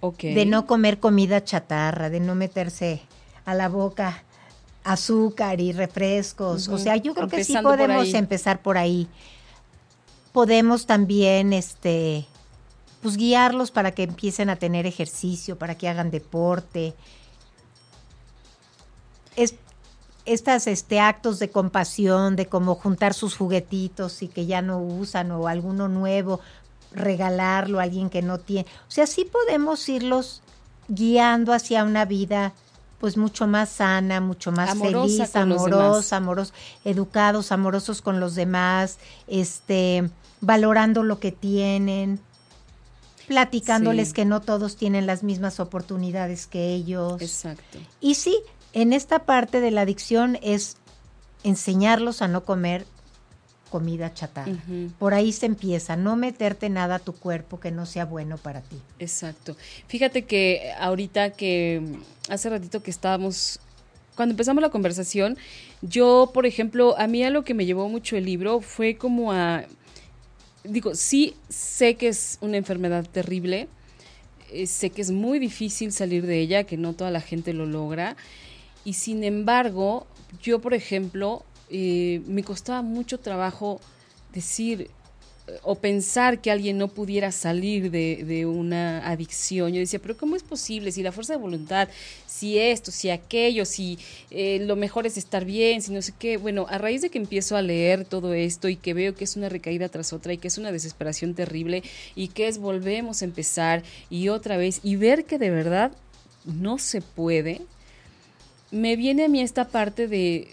Okay. De no comer comida chatarra, de no meterse a la boca azúcar y refrescos. O sea, yo creo que sí podemos empezar por ahí. Podemos también este pues guiarlos para que empiecen a tener ejercicio, para que hagan deporte. Es, estas este, actos de compasión, de cómo juntar sus juguetitos y que ya no usan o alguno nuevo, regalarlo a alguien que no tiene. O sea, sí podemos irlos guiando hacia una vida pues mucho más sana, mucho más feliz, amorosa, amorosos, educados, amorosos con los demás, este, valorando lo que tienen, platicándoles que no todos tienen las mismas oportunidades que ellos. Exacto. Y sí, en esta parte de la adicción es enseñarlos a no comer comida chatarra. Por ahí se empieza, no meterte nada a tu cuerpo que no sea bueno para ti. Exacto. Fíjate que ahorita que hace ratito que estábamos cuando empezamos la conversación, yo, por ejemplo, a mí a lo que me llevó mucho el libro fue como a digo, sí sé que es una enfermedad terrible, eh, sé que es muy difícil salir de ella, que no toda la gente lo logra, y sin embargo, yo, por ejemplo, eh, me costaba mucho trabajo decir, o pensar que alguien no pudiera salir de, una adicción. Yo decía, pero ¿cómo es posible? Si la fuerza de voluntad, si esto, si aquello, si eh, lo mejor es estar bien, si no sé qué. Bueno, a raíz de que empiezo a leer todo esto y que veo que es una recaída tras otra y que es una desesperación terrible y que es volvemos a empezar y otra vez y ver que de verdad no se puede, me viene a mí esta parte de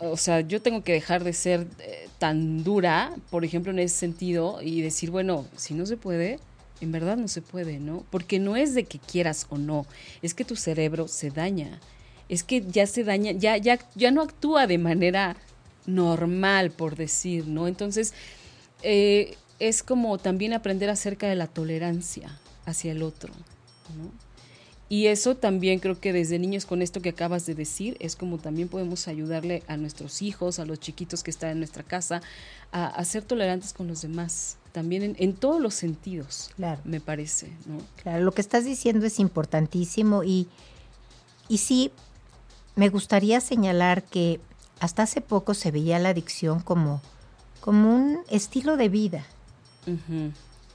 o sea, yo tengo que dejar de ser eh, tan dura, por ejemplo, en ese sentido, y decir, bueno, si no se puede, en verdad no se puede, ¿no? Porque no es de que quieras o no, es que tu cerebro se daña, es que ya se daña, ya, ya, ya no actúa de manera normal, por decir, ¿no? Entonces, eh, es como también aprender acerca de la tolerancia hacia el otro, ¿no? Y eso también creo que desde niños con esto que acabas de decir es como también podemos ayudarle a nuestros hijos, a los chiquitos que están en nuestra casa, a, ser tolerantes con los demás, también en, todos los sentidos, claro. me parece. ¿no? Claro, lo que estás diciendo es importantísimo y, y sí, me gustaría señalar que hasta hace poco se veía la adicción como, como un estilo de vida.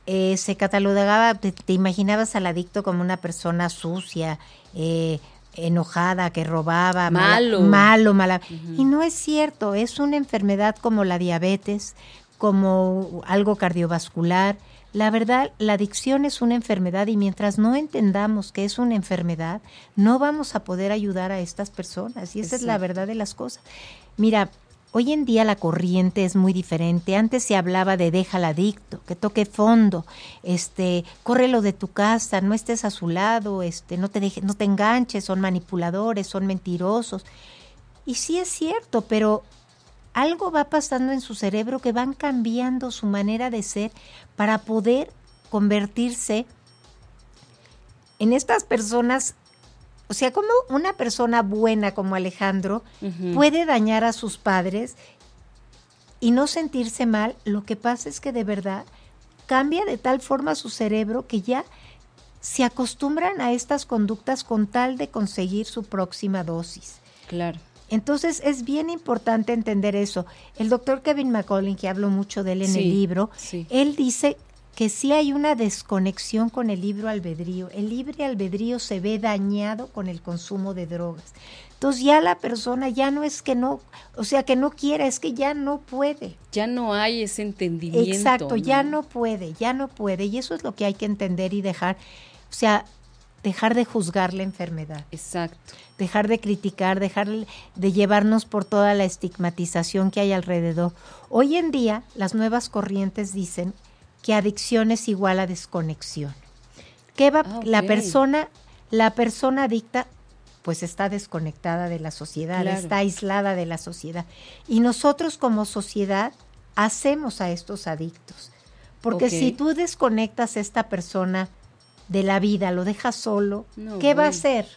Eh, se catalogaba, te, imaginabas al adicto como una persona sucia, eh, enojada, que robaba, malo, malo, mala. Y no es cierto, es una enfermedad como la diabetes, como algo cardiovascular. La verdad, la adicción es una enfermedad y mientras no entendamos que es una enfermedad, no vamos a poder ayudar a estas personas. Y esa es la verdad de las cosas. Mira, Hoy en día la corriente es muy diferente. Antes se hablaba de déjala adicto, que toque fondo, este, córrelo de tu casa, no estés a su lado, este, no te deje, no te enganches, son manipuladores, son mentirosos. Y sí es cierto, pero algo va pasando en su cerebro que van cambiando su manera de ser para poder convertirse en estas personas o sea, como una persona buena como Alejandro puede dañar a sus padres y no sentirse mal, lo que pasa es que de verdad cambia de tal forma su cerebro que ya se acostumbran a estas conductas con tal de conseguir su próxima dosis. Claro. Entonces es bien importante entender eso. El doctor Kevin McCollin, que hablo mucho de él en el libro, él dice que sí hay una desconexión con el libre albedrío. El libre albedrío se ve dañado con el consumo de drogas. Entonces ya la persona ya no es que no, o sea, que no quiera, es que ya no puede. Ya no hay ese entendimiento. Exacto, ya no puede, ya no puede. Y eso es lo que hay que entender y dejar, o sea, dejar de juzgar la enfermedad. Exacto. Dejar de criticar, dejar de llevarnos por toda la estigmatización que hay alrededor. Hoy en día las nuevas corrientes dicen que adicción es igual a desconexión. ¿Qué va ah, la persona la persona adicta pues está desconectada de la sociedad, está aislada de la sociedad. Y nosotros como sociedad hacemos a estos adictos. Porque si tú desconectas a esta persona de la vida, lo dejas solo, ¿qué va a hacer?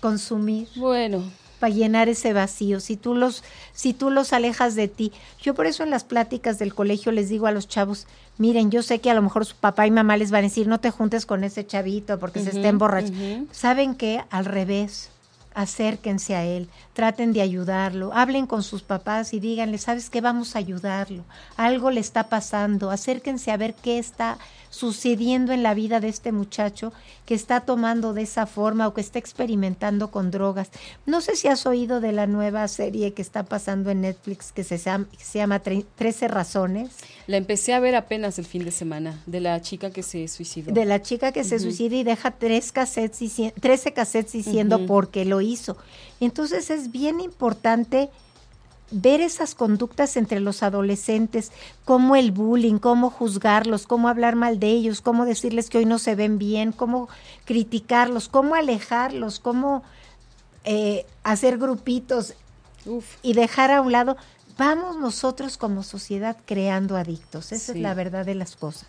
Consumir. Bueno, para llenar ese vacío, si tú los si tú los alejas de ti. Yo por eso en las pláticas del colegio les digo a los chavos, miren, yo sé que a lo mejor su papá y mamá les van a decir, "No te juntes con ese chavito porque se está emborrachando." ¿Saben qué? Al revés acérquense a él, traten de ayudarlo, hablen con sus papás y díganle, ¿sabes qué? Vamos a ayudarlo, algo le está pasando, acérquense a ver qué está sucediendo en la vida de este muchacho que está tomando de esa forma o que está experimentando con drogas. No sé si has oído de la nueva serie que está pasando en Netflix que se llama, se llama Trece Razones. La empecé a ver apenas el fin de semana, de la chica que se suicidó. De la chica que se suicida y deja tres cassettes y, 13 cassettes diciendo por qué lo hizo. Entonces es bien importante ver esas conductas entre los adolescentes, cómo el bullying, cómo juzgarlos, cómo hablar mal de ellos, cómo decirles que hoy no se ven bien, cómo criticarlos, cómo alejarlos, cómo eh, hacer grupitos y dejar a un lado. Vamos nosotros como sociedad creando adictos, esa es la verdad de las cosas.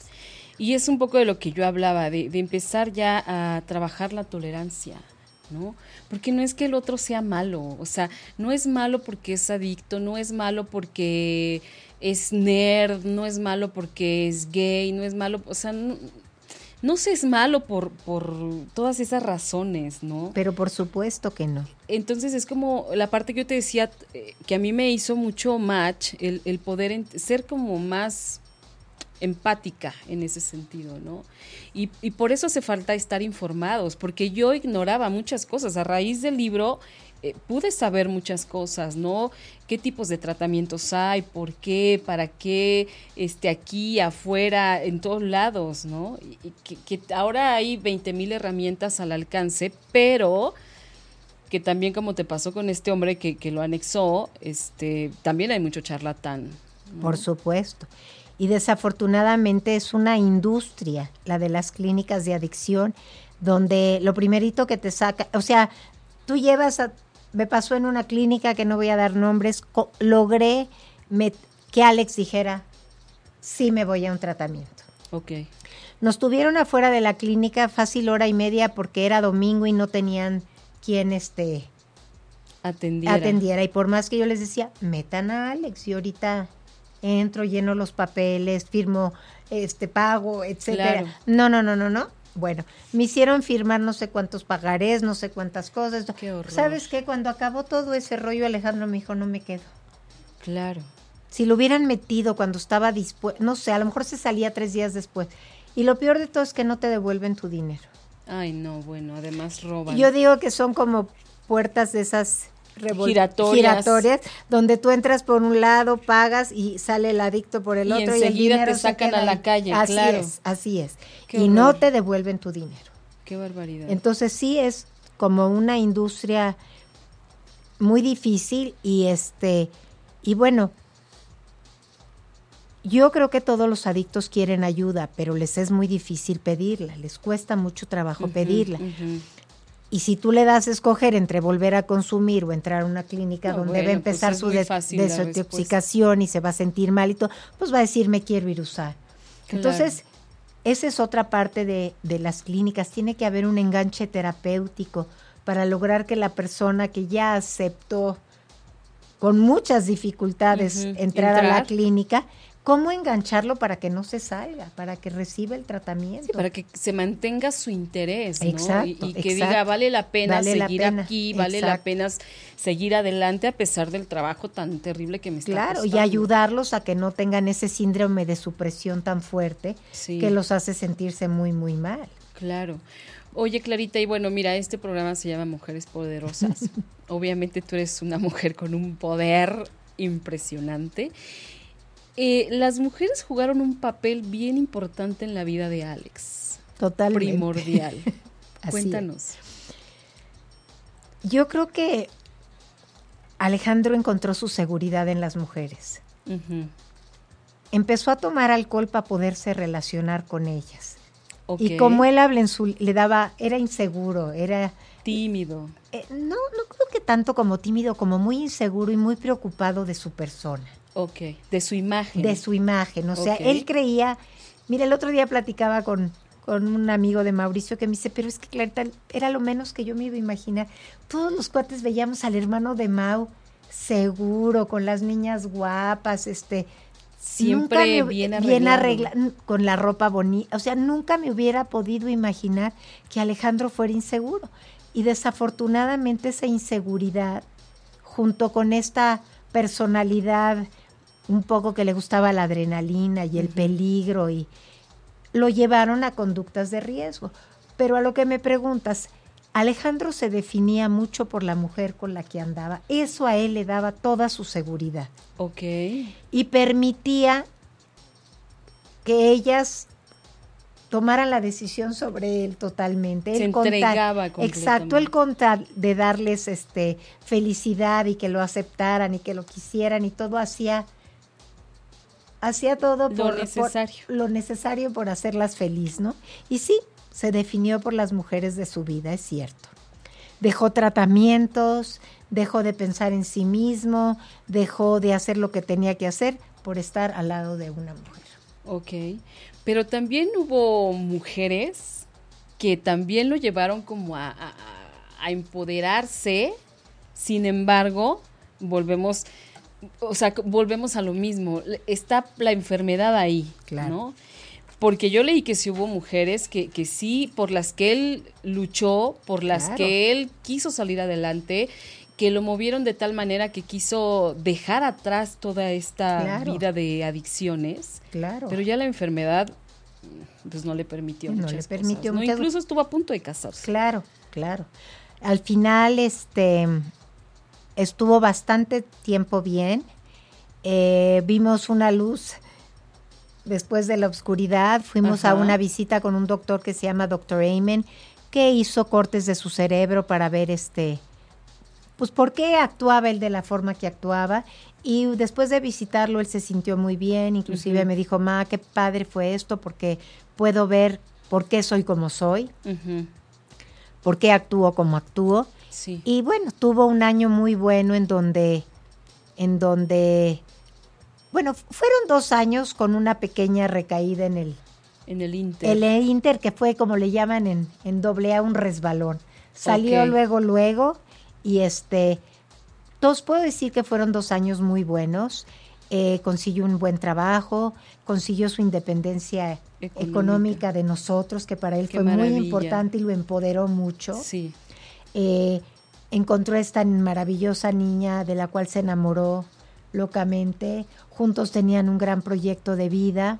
Y es un poco de lo que yo hablaba, de empezar ya a trabajar la tolerancia ¿no? Porque no es que el otro sea malo, o sea, no es malo porque es adicto, no es malo porque es nerd, no es malo porque es gay, no es malo, o sea, no, se es malo por, por todas esas razones, ¿no? Pero por supuesto que no. Entonces es como la parte que yo te decía eh, que a mí me hizo mucho match, el, el poder ser como más empática en ese sentido, ¿no? Y, por eso hace falta estar informados, porque yo ignoraba muchas cosas. A raíz del libro eh, pude saber muchas cosas, ¿no? ¿Qué tipos de tratamientos hay? ¿Por qué? ¿Para qué? Este, aquí, afuera, en todos lados, ¿no? Y, que, ahora hay 20 mil herramientas al alcance, pero que también como te pasó con este hombre que, lo anexó, este, también hay mucho charlatán. Por supuesto y desafortunadamente es una industria, la de las clínicas de adicción, donde lo primerito que te saca, o sea, tú llevas a, me pasó en una clínica que no voy a dar nombres, logré que Alex dijera, sí me voy a un tratamiento. Ok. Nos tuvieron afuera de la clínica fácil hora y media porque era domingo y no tenían quien este atendiera. atendiera. Y por más que yo les decía, metan a Alex y ahorita entro, lleno los papeles, firmo este pago, etcétera. No, no, no, no, no. Bueno, me hicieron firmar no sé cuántos pagarés, no sé cuántas cosas. Qué horror. ¿Sabes qué? Cuando acabó todo ese rollo, Alejandro me dijo, no me quedo. Claro. Si lo hubieran metido cuando estaba dispuesto, no sé, a lo mejor se salía tres días después. Y lo peor de todo es que no te devuelven tu dinero. Ay, no, bueno, además roban. Yo digo que son como puertas de esas Giratorias. giratorias, donde tú entras por un lado, pagas y sale el adicto por el Y otro y enseguida te sacan a la calle, así claro. es, así es. Qué y no te devuelven tu dinero. Qué barbaridad. Entonces sí es como una industria muy difícil y este y bueno, yo creo que todos los adictos quieren ayuda, pero les es muy difícil pedirla, les cuesta mucho trabajo pedirla. Y si tú le das a escoger entre volver a consumir o entrar a una clínica No, donde bueno, va a empezar pues es su des- desintoxicación y se va a sentir mal y todo, pues va a decir me quiero ir a usar. Claro. Entonces, esa es otra parte de, de las clínicas. Tiene que haber un enganche terapéutico para lograr que la persona que ya aceptó con muchas dificultades entrar, a la clínica, ¿cómo engancharlo para que no se salga, para que reciba el tratamiento? Sí, para que se mantenga su interés, ¿no? Exacto, y, y que exacto. diga, vale la pena Vale la seguir pena, aquí, vale la pena seguir adelante a pesar del trabajo tan terrible que me está Claro, y ayudarlos a que no tengan ese síndrome de supresión tan fuerte Sí. que los hace sentirse muy, muy mal. Claro. Oye, Clarita, y bueno, mira, este programa se llama Mujeres Poderosas. Obviamente tú eres una mujer con un poder impresionante. Eh, las mujeres jugaron un papel bien importante en la vida de Alex. Totalmente. Primordial. Es. Cuéntanos. Yo creo que Alejandro encontró su seguridad en las mujeres. Empezó a tomar alcohol para poderse relacionar con ellas. Y como él habla en su, le daba, era inseguro, era, Tímido. eh, no, no creo que tanto como tímido, como muy inseguro y muy preocupado de su persona. Ok. De su imagen. de su imagen. O sea, él creía, mira, el otro día platicaba con, con un amigo de Mauricio que me dice, pero es que Clarita, era lo menos que yo me iba a imaginar. Todos los cuates veíamos al hermano de Mau seguro, con las niñas guapas, este... Siempre me bien bien arreglado. arregla- con la ropa bonita. O sea, nunca me hubiera podido imaginar que Alejandro fuera inseguro. Y desafortunadamente esa inseguridad, junto con esta personalidad un poco que le gustaba la adrenalina y el peligro y lo llevaron a conductas de riesgo. Pero a lo que me preguntas, Alejandro se definía mucho por la mujer con la que andaba. Eso a él le daba toda su seguridad Ok. y permitía que ellas tomaran la decisión sobre él totalmente. Se tal- entregaba Exacto, él con tal de darles este felicidad y que lo aceptaran y que lo quisieran y todo hacía hacía todo Lo por, por- necesario. lo necesario por hacerlas feliz, ¿no? Y sí, se definió por las mujeres de su vida, es cierto. Dejó tratamientos, dejó de pensar en sí mismo, dejó de hacer lo que tenía que hacer por estar al lado de una mujer. Ok. Pero también hubo mujeres que también lo llevaron como a, a- a empoderarse. Sin embargo, volvemos, o sea, volvemos a lo mismo. Está la enfermedad ahí, Claro. ¿no? Porque yo leí que sí hubo mujeres que, que sí, por las que él luchó, por las Claro. que él quiso salir adelante, que lo movieron de tal manera que quiso dejar atrás toda esta Claro. vida de adicciones. Claro. Pero ya la enfermedad pues no le permitió No muchas le cosas, permitió ¿no? muchas- Incluso estuvo a punto de casarse. Claro, claro. Al final, este, estuvo bastante tiempo bien. Eh, vimos una luz después de la oscuridad. Fuimos a una visita con un doctor que se llama Dr. Amen, que hizo cortes de su cerebro para ver este, pues por qué actuaba él de la forma que actuaba. Y después de visitarlo, él se sintió muy bien. Inclusive me dijo, ma, qué padre fue esto, porque puedo ver por qué soy como soy por qué actúo como actúo. Sí. Y bueno, tuvo un año muy bueno en donde, en donde, bueno, fueron dos años con una pequeña recaída en el, en el Inter. el Inter, que fue como le llaman en, en doble A, un resbalón. Salió luego, luego, y este, todos puedo decir que fueron dos años muy buenos. Eh, consiguió un buen trabajo, consiguió su independencia Económica. económica, de nosotros, que para él Qué fue muy importante y lo empoderó mucho. Sí. Eh, encontró esta maravillosa niña de la cual se enamoró locamente. Juntos tenían un gran proyecto de vida.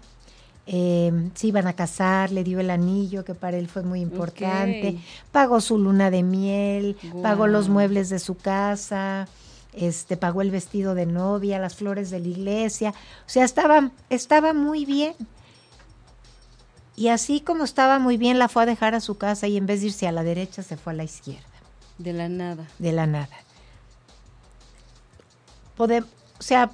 eh, se iban a casar, le dio el anillo, que para él fue muy importante, pagó su luna de miel, pagó los muebles de su casa, este, pagó el vestido de novia, las flores de la iglesia, o sea, estaba, estaba muy bien. Y así como estaba muy bien, la fue a dejar a su casa y en vez de irse a la derecha, se fue a la izquierda. De la nada. De la nada. o sea,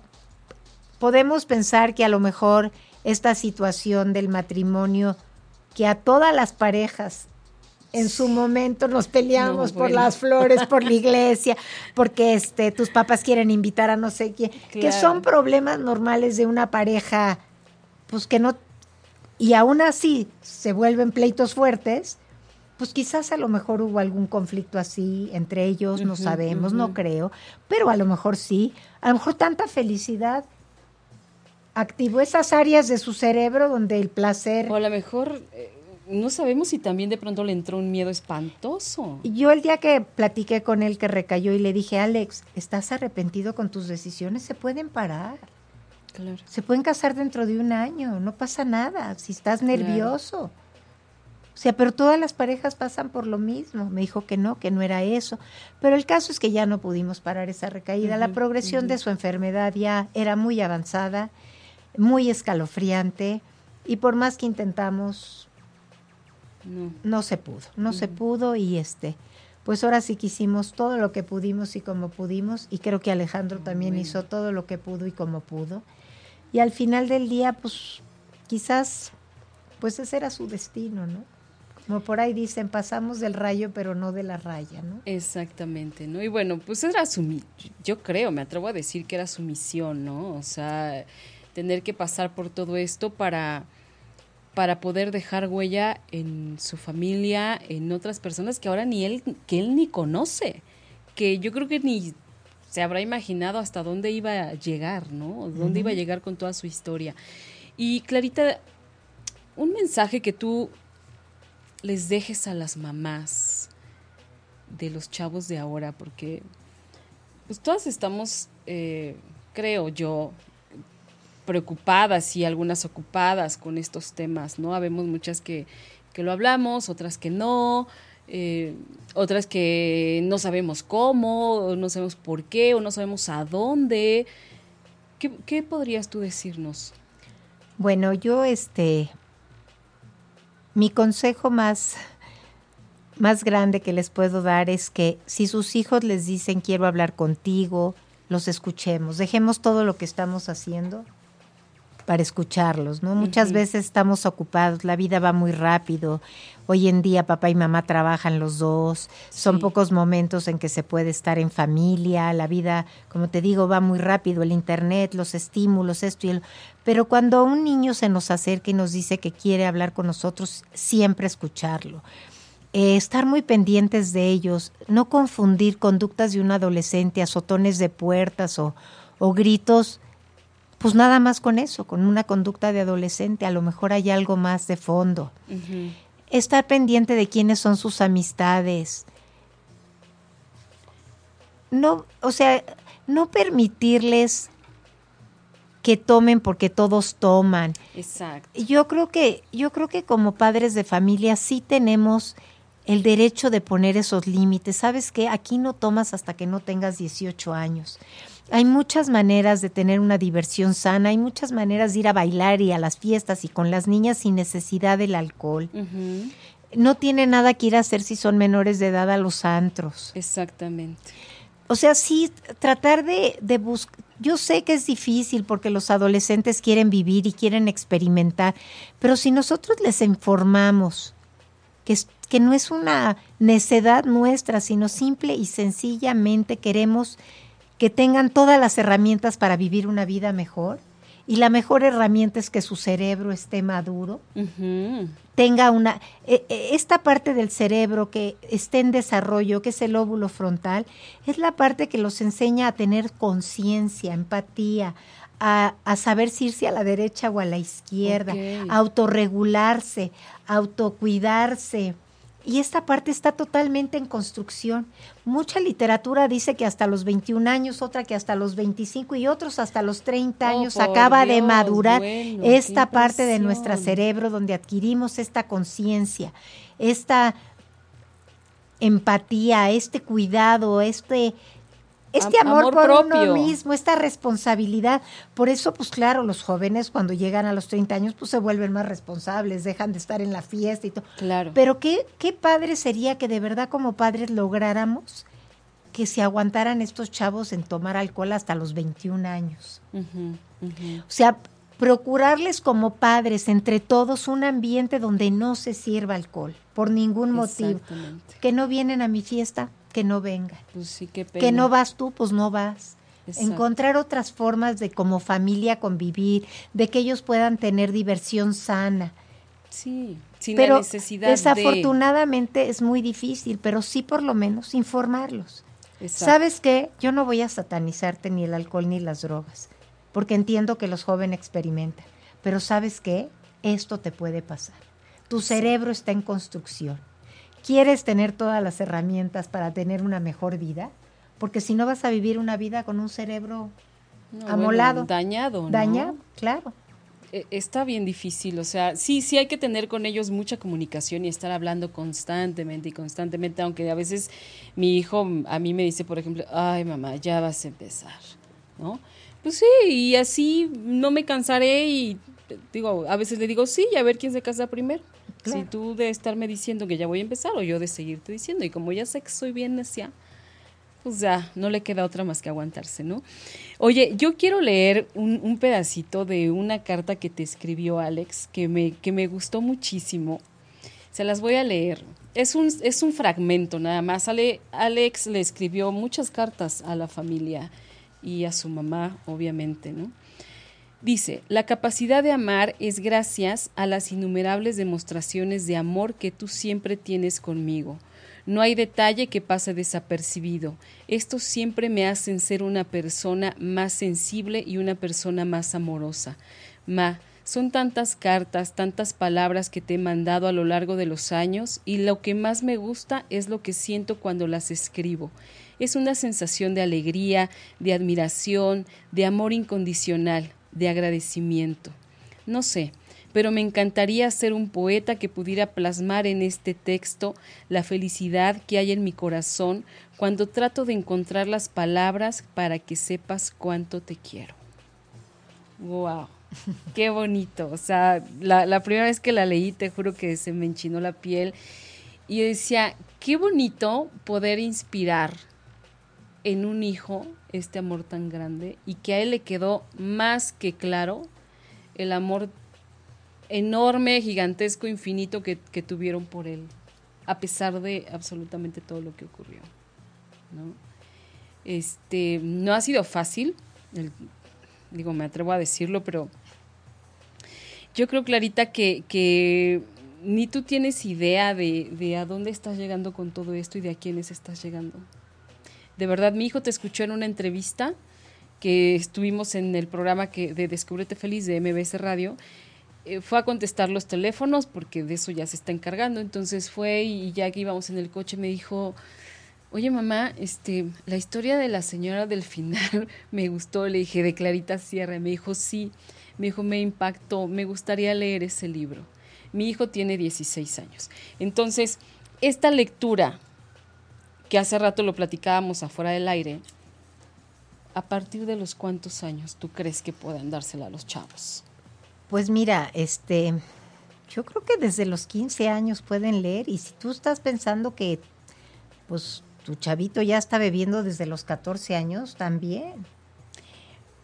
podemos pensar que a lo mejor esta situación del matrimonio que a todas las parejas en su momento nos peleamos por las flores, por la iglesia, porque este tus papás quieren invitar a no sé quién, que son problemas normales de una pareja pues que no y aún así se vuelven pleitos fuertes, pues quizás a lo mejor hubo algún conflicto así entre ellos, no sabemos, no creo, pero a lo mejor sí, a lo mejor tanta felicidad activó esas áreas de su cerebro donde el placer... O a lo mejor eh, no sabemos si también de pronto le entró un miedo espantoso. Yo el día que platiqué con él que recayó y le dije, Alex, ¿estás arrepentido con tus decisiones? Se pueden parar. Claro. Se pueden casar dentro de un año, no pasa nada, si estás nervioso. Sea, pero todas las parejas pasan por lo mismo. Me dijo que no, que no era eso. Pero el caso es que ya no pudimos parar esa recaída. la progresión de su enfermedad ya era muy avanzada muy escalofriante y por más que intentamos, no, se pudo, no se pudo y este, pues ahora sí que hicimos todo lo que pudimos y como pudimos y creo que Alejandro también hizo todo lo que pudo y como pudo. Y al final del día, pues quizás, pues ese era su destino, ¿no? Como por ahí dicen, pasamos del rayo, pero no de la raya, ¿no? Exactamente, ¿no? Y bueno, pues era su, yo creo, me atrevo a decir que era su misión, ¿no? O sea, tener que pasar por todo esto para, para poder dejar huella en su familia, en otras personas que ahora ni él, que él ni conoce, que yo creo que ni se habrá imaginado hasta dónde iba a llegar, ¿no? Dónde iba a llegar con toda su historia. Y Clarita, un mensaje que tú les dejes a las mamás de los chavos de ahora, porque pues todas estamos, eh, creo yo, preocupadas y algunas ocupadas con estos temas, ¿no? Habemos muchas que, que lo hablamos, otras que no, eh, otras que no sabemos cómo, no sabemos por qué, o no sabemos a dónde. ¿Qué, qué podrías tú decirnos? Bueno, yo este, mi consejo más, más grande que les puedo dar es que si sus hijos les dicen quiero hablar contigo, los escuchemos, dejemos todo lo que estamos haciendo para escucharlos, ¿no? Muchas veces estamos ocupados, la vida va muy rápido. Hoy en día papá y mamá trabajan los dos, son pocos momentos en que se puede estar en familia, la vida, como te digo, va muy rápido, el internet, los estímulos, esto y el... Pero cuando un niño se nos acerca y nos dice que quiere hablar con nosotros, siempre escucharlo. Eh, estar muy pendientes de ellos, no confundir conductas de un adolescente, azotones de puertas o, o gritos pues nada más con eso, con una conducta de adolescente, a lo mejor hay algo más de fondo. Estar pendiente de quiénes son sus amistades. No, o sea, no permitirles que tomen porque todos toman. Exacto. Yo creo que yo creo que como padres de familia sí tenemos el derecho de poner esos límites. ¿Sabes qué? Aquí no tomas hasta que no tengas 18 años. Hay muchas maneras de tener una diversión sana, hay muchas maneras de ir a bailar y a las fiestas y con las niñas sin necesidad del alcohol. No tiene nada que ir a hacer si son menores de edad a los antros. Exactamente. O sea, sí, tratar de, de buscar... Yo sé que es difícil porque los adolescentes quieren vivir y quieren experimentar, pero si nosotros les informamos que, que no es una necedad nuestra, sino simple y sencillamente queremos que tengan todas las herramientas para vivir una vida mejor. Y la mejor herramienta es que su cerebro esté maduro, tenga una, e, e, esta parte del cerebro que esté en desarrollo, que es el óvulo frontal, es la parte que los enseña a tener conciencia, empatía, a, saber si irse a la derecha o a la izquierda, a autorregularse, autocuidarse, Y esta parte está totalmente en construcción. Mucha literatura dice que hasta los 21 años, otra que hasta los 25 y otros hasta los 30 años acaba de madurar esta parte de nuestro cerebro donde adquirimos esta conciencia, esta empatía, este cuidado, este este amor, por uno mismo, esta responsabilidad. Por eso, pues claro, los jóvenes cuando llegan a los 30 años, pues se vuelven más responsables, dejan de estar en la fiesta y todo. Claro. Pero qué, qué padre sería que de verdad como padres lográramos que se aguantaran estos chavos en tomar alcohol hasta los 21 años. O sea, procurarles como padres entre todos un ambiente donde no se sirva alcohol por ningún motivo. Que no vienen a mi fiesta, que no vengan. Pues que no vas tú, pues no vas. Encontrar otras formas de como familia convivir, de que ellos puedan tener diversión sana. Sí, sin pero necesidad desafortunadamente es muy difícil, pero sí por lo menos informarlos. ¿Sabes qué? Yo no voy a satanizarte ni el alcohol ni las drogas, porque entiendo que los jóvenes experimentan, pero ¿sabes qué? Esto te puede pasar. Tu cerebro está en construcción quieres tener todas las herramientas para tener una mejor vida, porque si no vas a vivir una vida con un cerebro amolado. dañado. Dañado, claro. E, está bien difícil, o sea, sí, sí hay que tener con ellos mucha comunicación y estar hablando constantemente y constantemente, aunque a veces mi hijo a mí me dice, por ejemplo, ay mamá, ya vas a empezar, ¿no? Pues sí, y así no me cansaré y digo, a veces le digo, sí, y a ver quién se casa primero. Si tú de estarme diciendo que ya voy a empezar o yo de seguirte diciendo. Y como ya sé que soy bien necia, pues ya no le queda otra más que aguantarse, ¿no? Oye, yo quiero leer un, pedacito de una carta que te escribió Alex, que me, que me gustó muchísimo. Se las voy a leer. Es un, es un fragmento nada más. Ale, Alex le escribió muchas cartas a la familia y a su mamá, obviamente, ¿no? Dice, la capacidad de amar es gracias a las innumerables demostraciones de amor que tú siempre tienes conmigo. No hay detalle que pase desapercibido. Estos siempre me hacen ser una persona más sensible y una persona más amorosa. Ma, son tantas cartas, tantas palabras que te he mandado a lo largo de los años y lo que más me gusta es lo que siento cuando las escribo. Es una sensación de alegría, de admiración, de amor incondicional de agradecimiento. No sé, pero me encantaría ser un poeta que pudiera plasmar en este texto la felicidad que hay en mi corazón cuando trato de encontrar las palabras para que sepas cuánto te quiero. ¡Wow! Qué bonito. O sea, la, la primera vez que la leí, te juro que se me enchinó la piel. Y yo decía, qué bonito poder inspirar en un hijo este amor tan grande y que a él le quedó más que claro el amor enorme, gigantesco, infinito que, tuvieron por él, a pesar de absolutamente todo lo que ocurrió. ¿no? Este, no ha sido fácil, digo, me atrevo a decirlo, pero yo creo, Clarita, que, que ni tú tienes idea de, de a dónde estás llegando con todo esto y de a quiénes estás llegando. De verdad, mi hijo te escuchó en una entrevista que estuvimos en el programa que, de Descúbrete Feliz de MBS Radio. Eh, fue a contestar los teléfonos porque de eso ya se está encargando. Entonces fue y ya que íbamos en el coche me dijo, oye mamá, este, la historia de la señora del final me gustó. Le dije, de Clarita Sierra. Me dijo, sí. Me dijo, me impactó, me gustaría leer ese libro. Mi hijo tiene 16 años. Entonces, esta lectura que hace rato lo platicábamos afuera del aire, ¿a partir de los cuántos años tú crees que pueden dársela a los chavos? Pues mira, este, yo creo que desde los 15 años pueden leer y si tú estás pensando que pues tu chavito ya está bebiendo desde los 14 años, también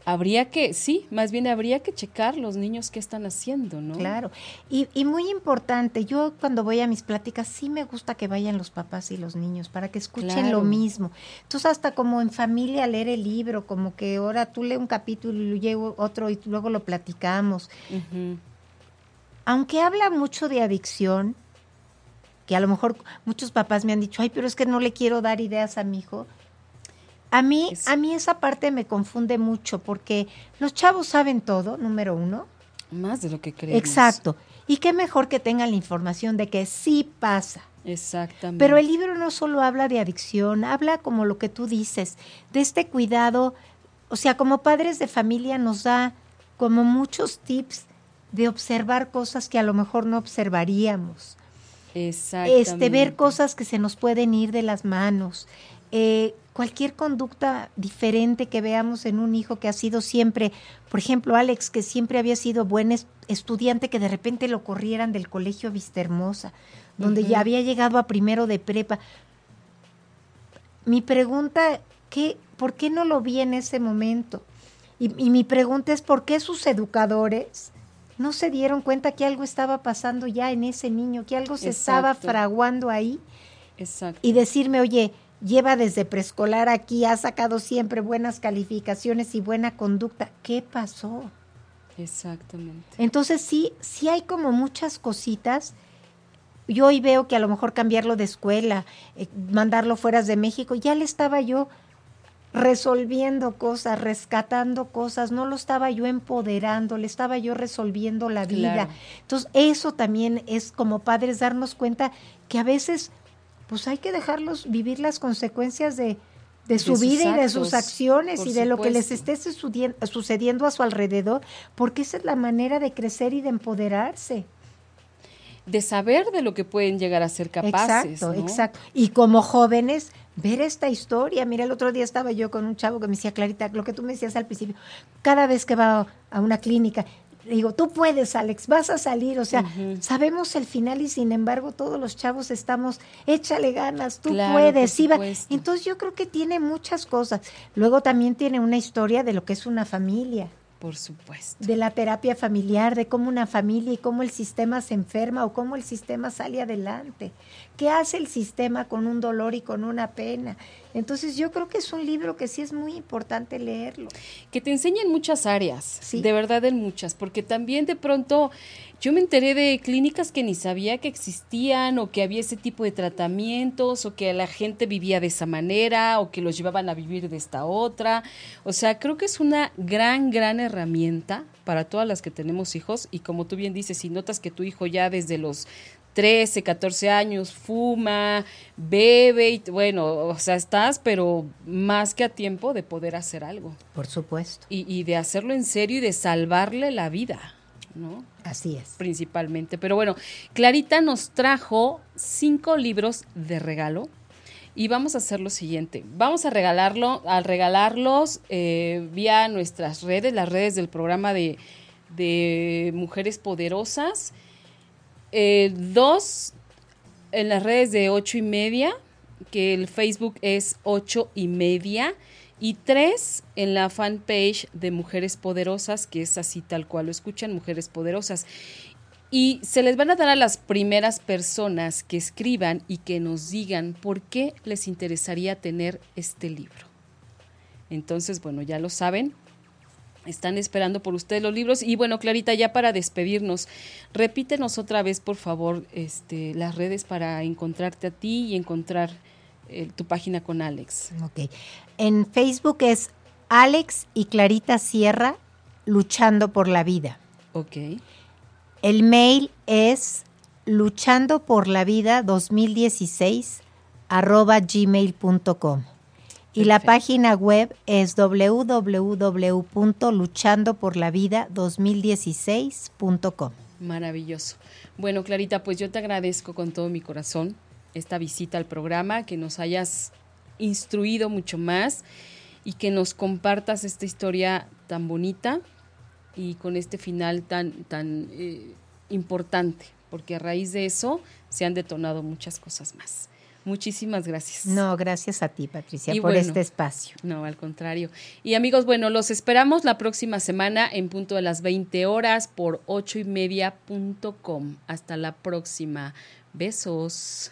habría que, sí, más bien habría que checar los niños qué están haciendo, ¿no? Claro, y, y, muy importante, yo cuando voy a mis pláticas sí me gusta que vayan los papás y los niños para que escuchen lo mismo. Entonces hasta como en familia leer el libro, como que ahora tú lees un capítulo y llevo otro y luego lo platicamos. Aunque habla mucho de adicción, que a lo mejor muchos papás me han dicho, ay, pero es que no le quiero dar ideas a mi hijo. A mí, a mí esa parte me confunde mucho porque los chavos saben todo, número uno. Más de lo que creemos. Exacto. Y qué mejor que tengan la información de que sí pasa. Exactamente. Pero el libro no solo habla de adicción, habla como lo que tú dices, de este cuidado, o sea, como padres de familia nos da como muchos tips de observar cosas que a lo mejor no observaríamos. Exactamente. Este, ver cosas que se nos pueden ir de las manos. Eh, cualquier conducta diferente que veamos en un hijo que ha sido siempre, por ejemplo, Alex, que siempre había sido buen estudiante, que de repente lo corrieran del colegio Vista Hermosa, donde ya había llegado a primero de prepa. Mi pregunta, ¿qué, ¿por qué no lo vi en ese momento? Y, mi pregunta es, ¿por qué sus educadores no se dieron cuenta que algo estaba pasando ya en ese niño, que algo se estaba fraguando ahí? Exacto. Y decirme, oye, lleva desde preescolar aquí, ha sacado siempre buenas calificaciones y buena conducta. ¿Qué pasó? Exactamente. Entonces sí, sí hay como muchas cositas. Yo hoy veo que a lo mejor cambiarlo de escuela, eh, mandarlo fuera de México, ya le estaba yo resolviendo cosas, rescatando cosas, no lo estaba yo empoderando, le estaba yo resolviendo la vida. Entonces, eso también es como padres darnos cuenta que a veces pues hay que dejarlos vivir las consecuencias de, su vida y de sus acciones y de lo que les esté sucediendo a su alrededor, porque esa es la manera de crecer y de empoderarse. De saber de lo que pueden llegar a ser capaces. Exacto, exacto. Y como jóvenes, ver esta historia. Mira, el otro día estaba yo con un chavo que me decía, Clarita, lo que tú me decías al principio, cada vez que va a una clínica, digo, tú puedes, Alex, vas a salir. O sea, sabemos el final y sin embargo todos los chavos estamos, échale ganas, tú puedes. Iba. Entonces yo creo que tiene muchas cosas. Luego también tiene una historia de lo que es una familia. Por supuesto. De la terapia familiar, de cómo una familia y cómo el sistema se enferma o cómo el sistema sale adelante. ¿Qué hace el sistema con un dolor y con una pena? Entonces yo creo que es un libro que sí es muy importante leerlo. Que te enseña en muchas áreas, sí. de verdad en muchas, porque también de pronto yo me enteré de clínicas que ni sabía que existían o que había ese tipo de tratamientos o que la gente vivía de esa manera o que los llevaban a vivir de esta otra. O sea, creo que es una gran, gran herramienta para todas las que tenemos hijos y como tú bien dices, si notas que tu hijo ya desde los 13, 14 años fuma, bebe y bueno, o sea, estás pero más que a tiempo de poder hacer algo. Por supuesto. Y, y de hacerlo en serio y de salvarle la vida. ¿No? Así es. Principalmente. Pero bueno, Clarita nos trajo cinco libros de regalo. Y vamos a hacer lo siguiente. Vamos a regalarlo, a regalarlos eh, vía nuestras redes, las redes del programa de, Mujeres Poderosas. Eh, dos en las redes de ocho y media, que el Facebook es ocho y media y tres en la fanpage de Mujeres Poderosas, que es así tal cual lo escuchan, Mujeres Poderosas. Y se les van a dar a las primeras personas que escriban y que nos digan por qué les interesaría tener este libro. Entonces, bueno, ya lo saben. Están esperando por ustedes los libros. Y bueno, Clarita, ya para despedirnos, repítenos otra vez, por favor, este, las redes para encontrarte a ti y encontrar eh, tu página con Alex. Ok. En Facebook es Alex y Clarita Sierra luchando por la vida. Ok. El mail es luchando por la vida 2016 arroba gmail.com. Y la página web es www.luchandoporlavida2016.com. Maravilloso. Bueno, Clarita, pues yo te agradezco con todo mi corazón esta visita al programa, que nos hayas instruido mucho más y que nos compartas esta historia tan bonita y con este final tan, tan eh, importante, porque a raíz de eso se han detonado muchas cosas más. Muchísimas gracias. No, gracias a ti, Patricia, por este espacio. No, al contrario. Y amigos, bueno, los esperamos la próxima semana en punto de las 20 horas por ocho y Hasta la próxima. Besos.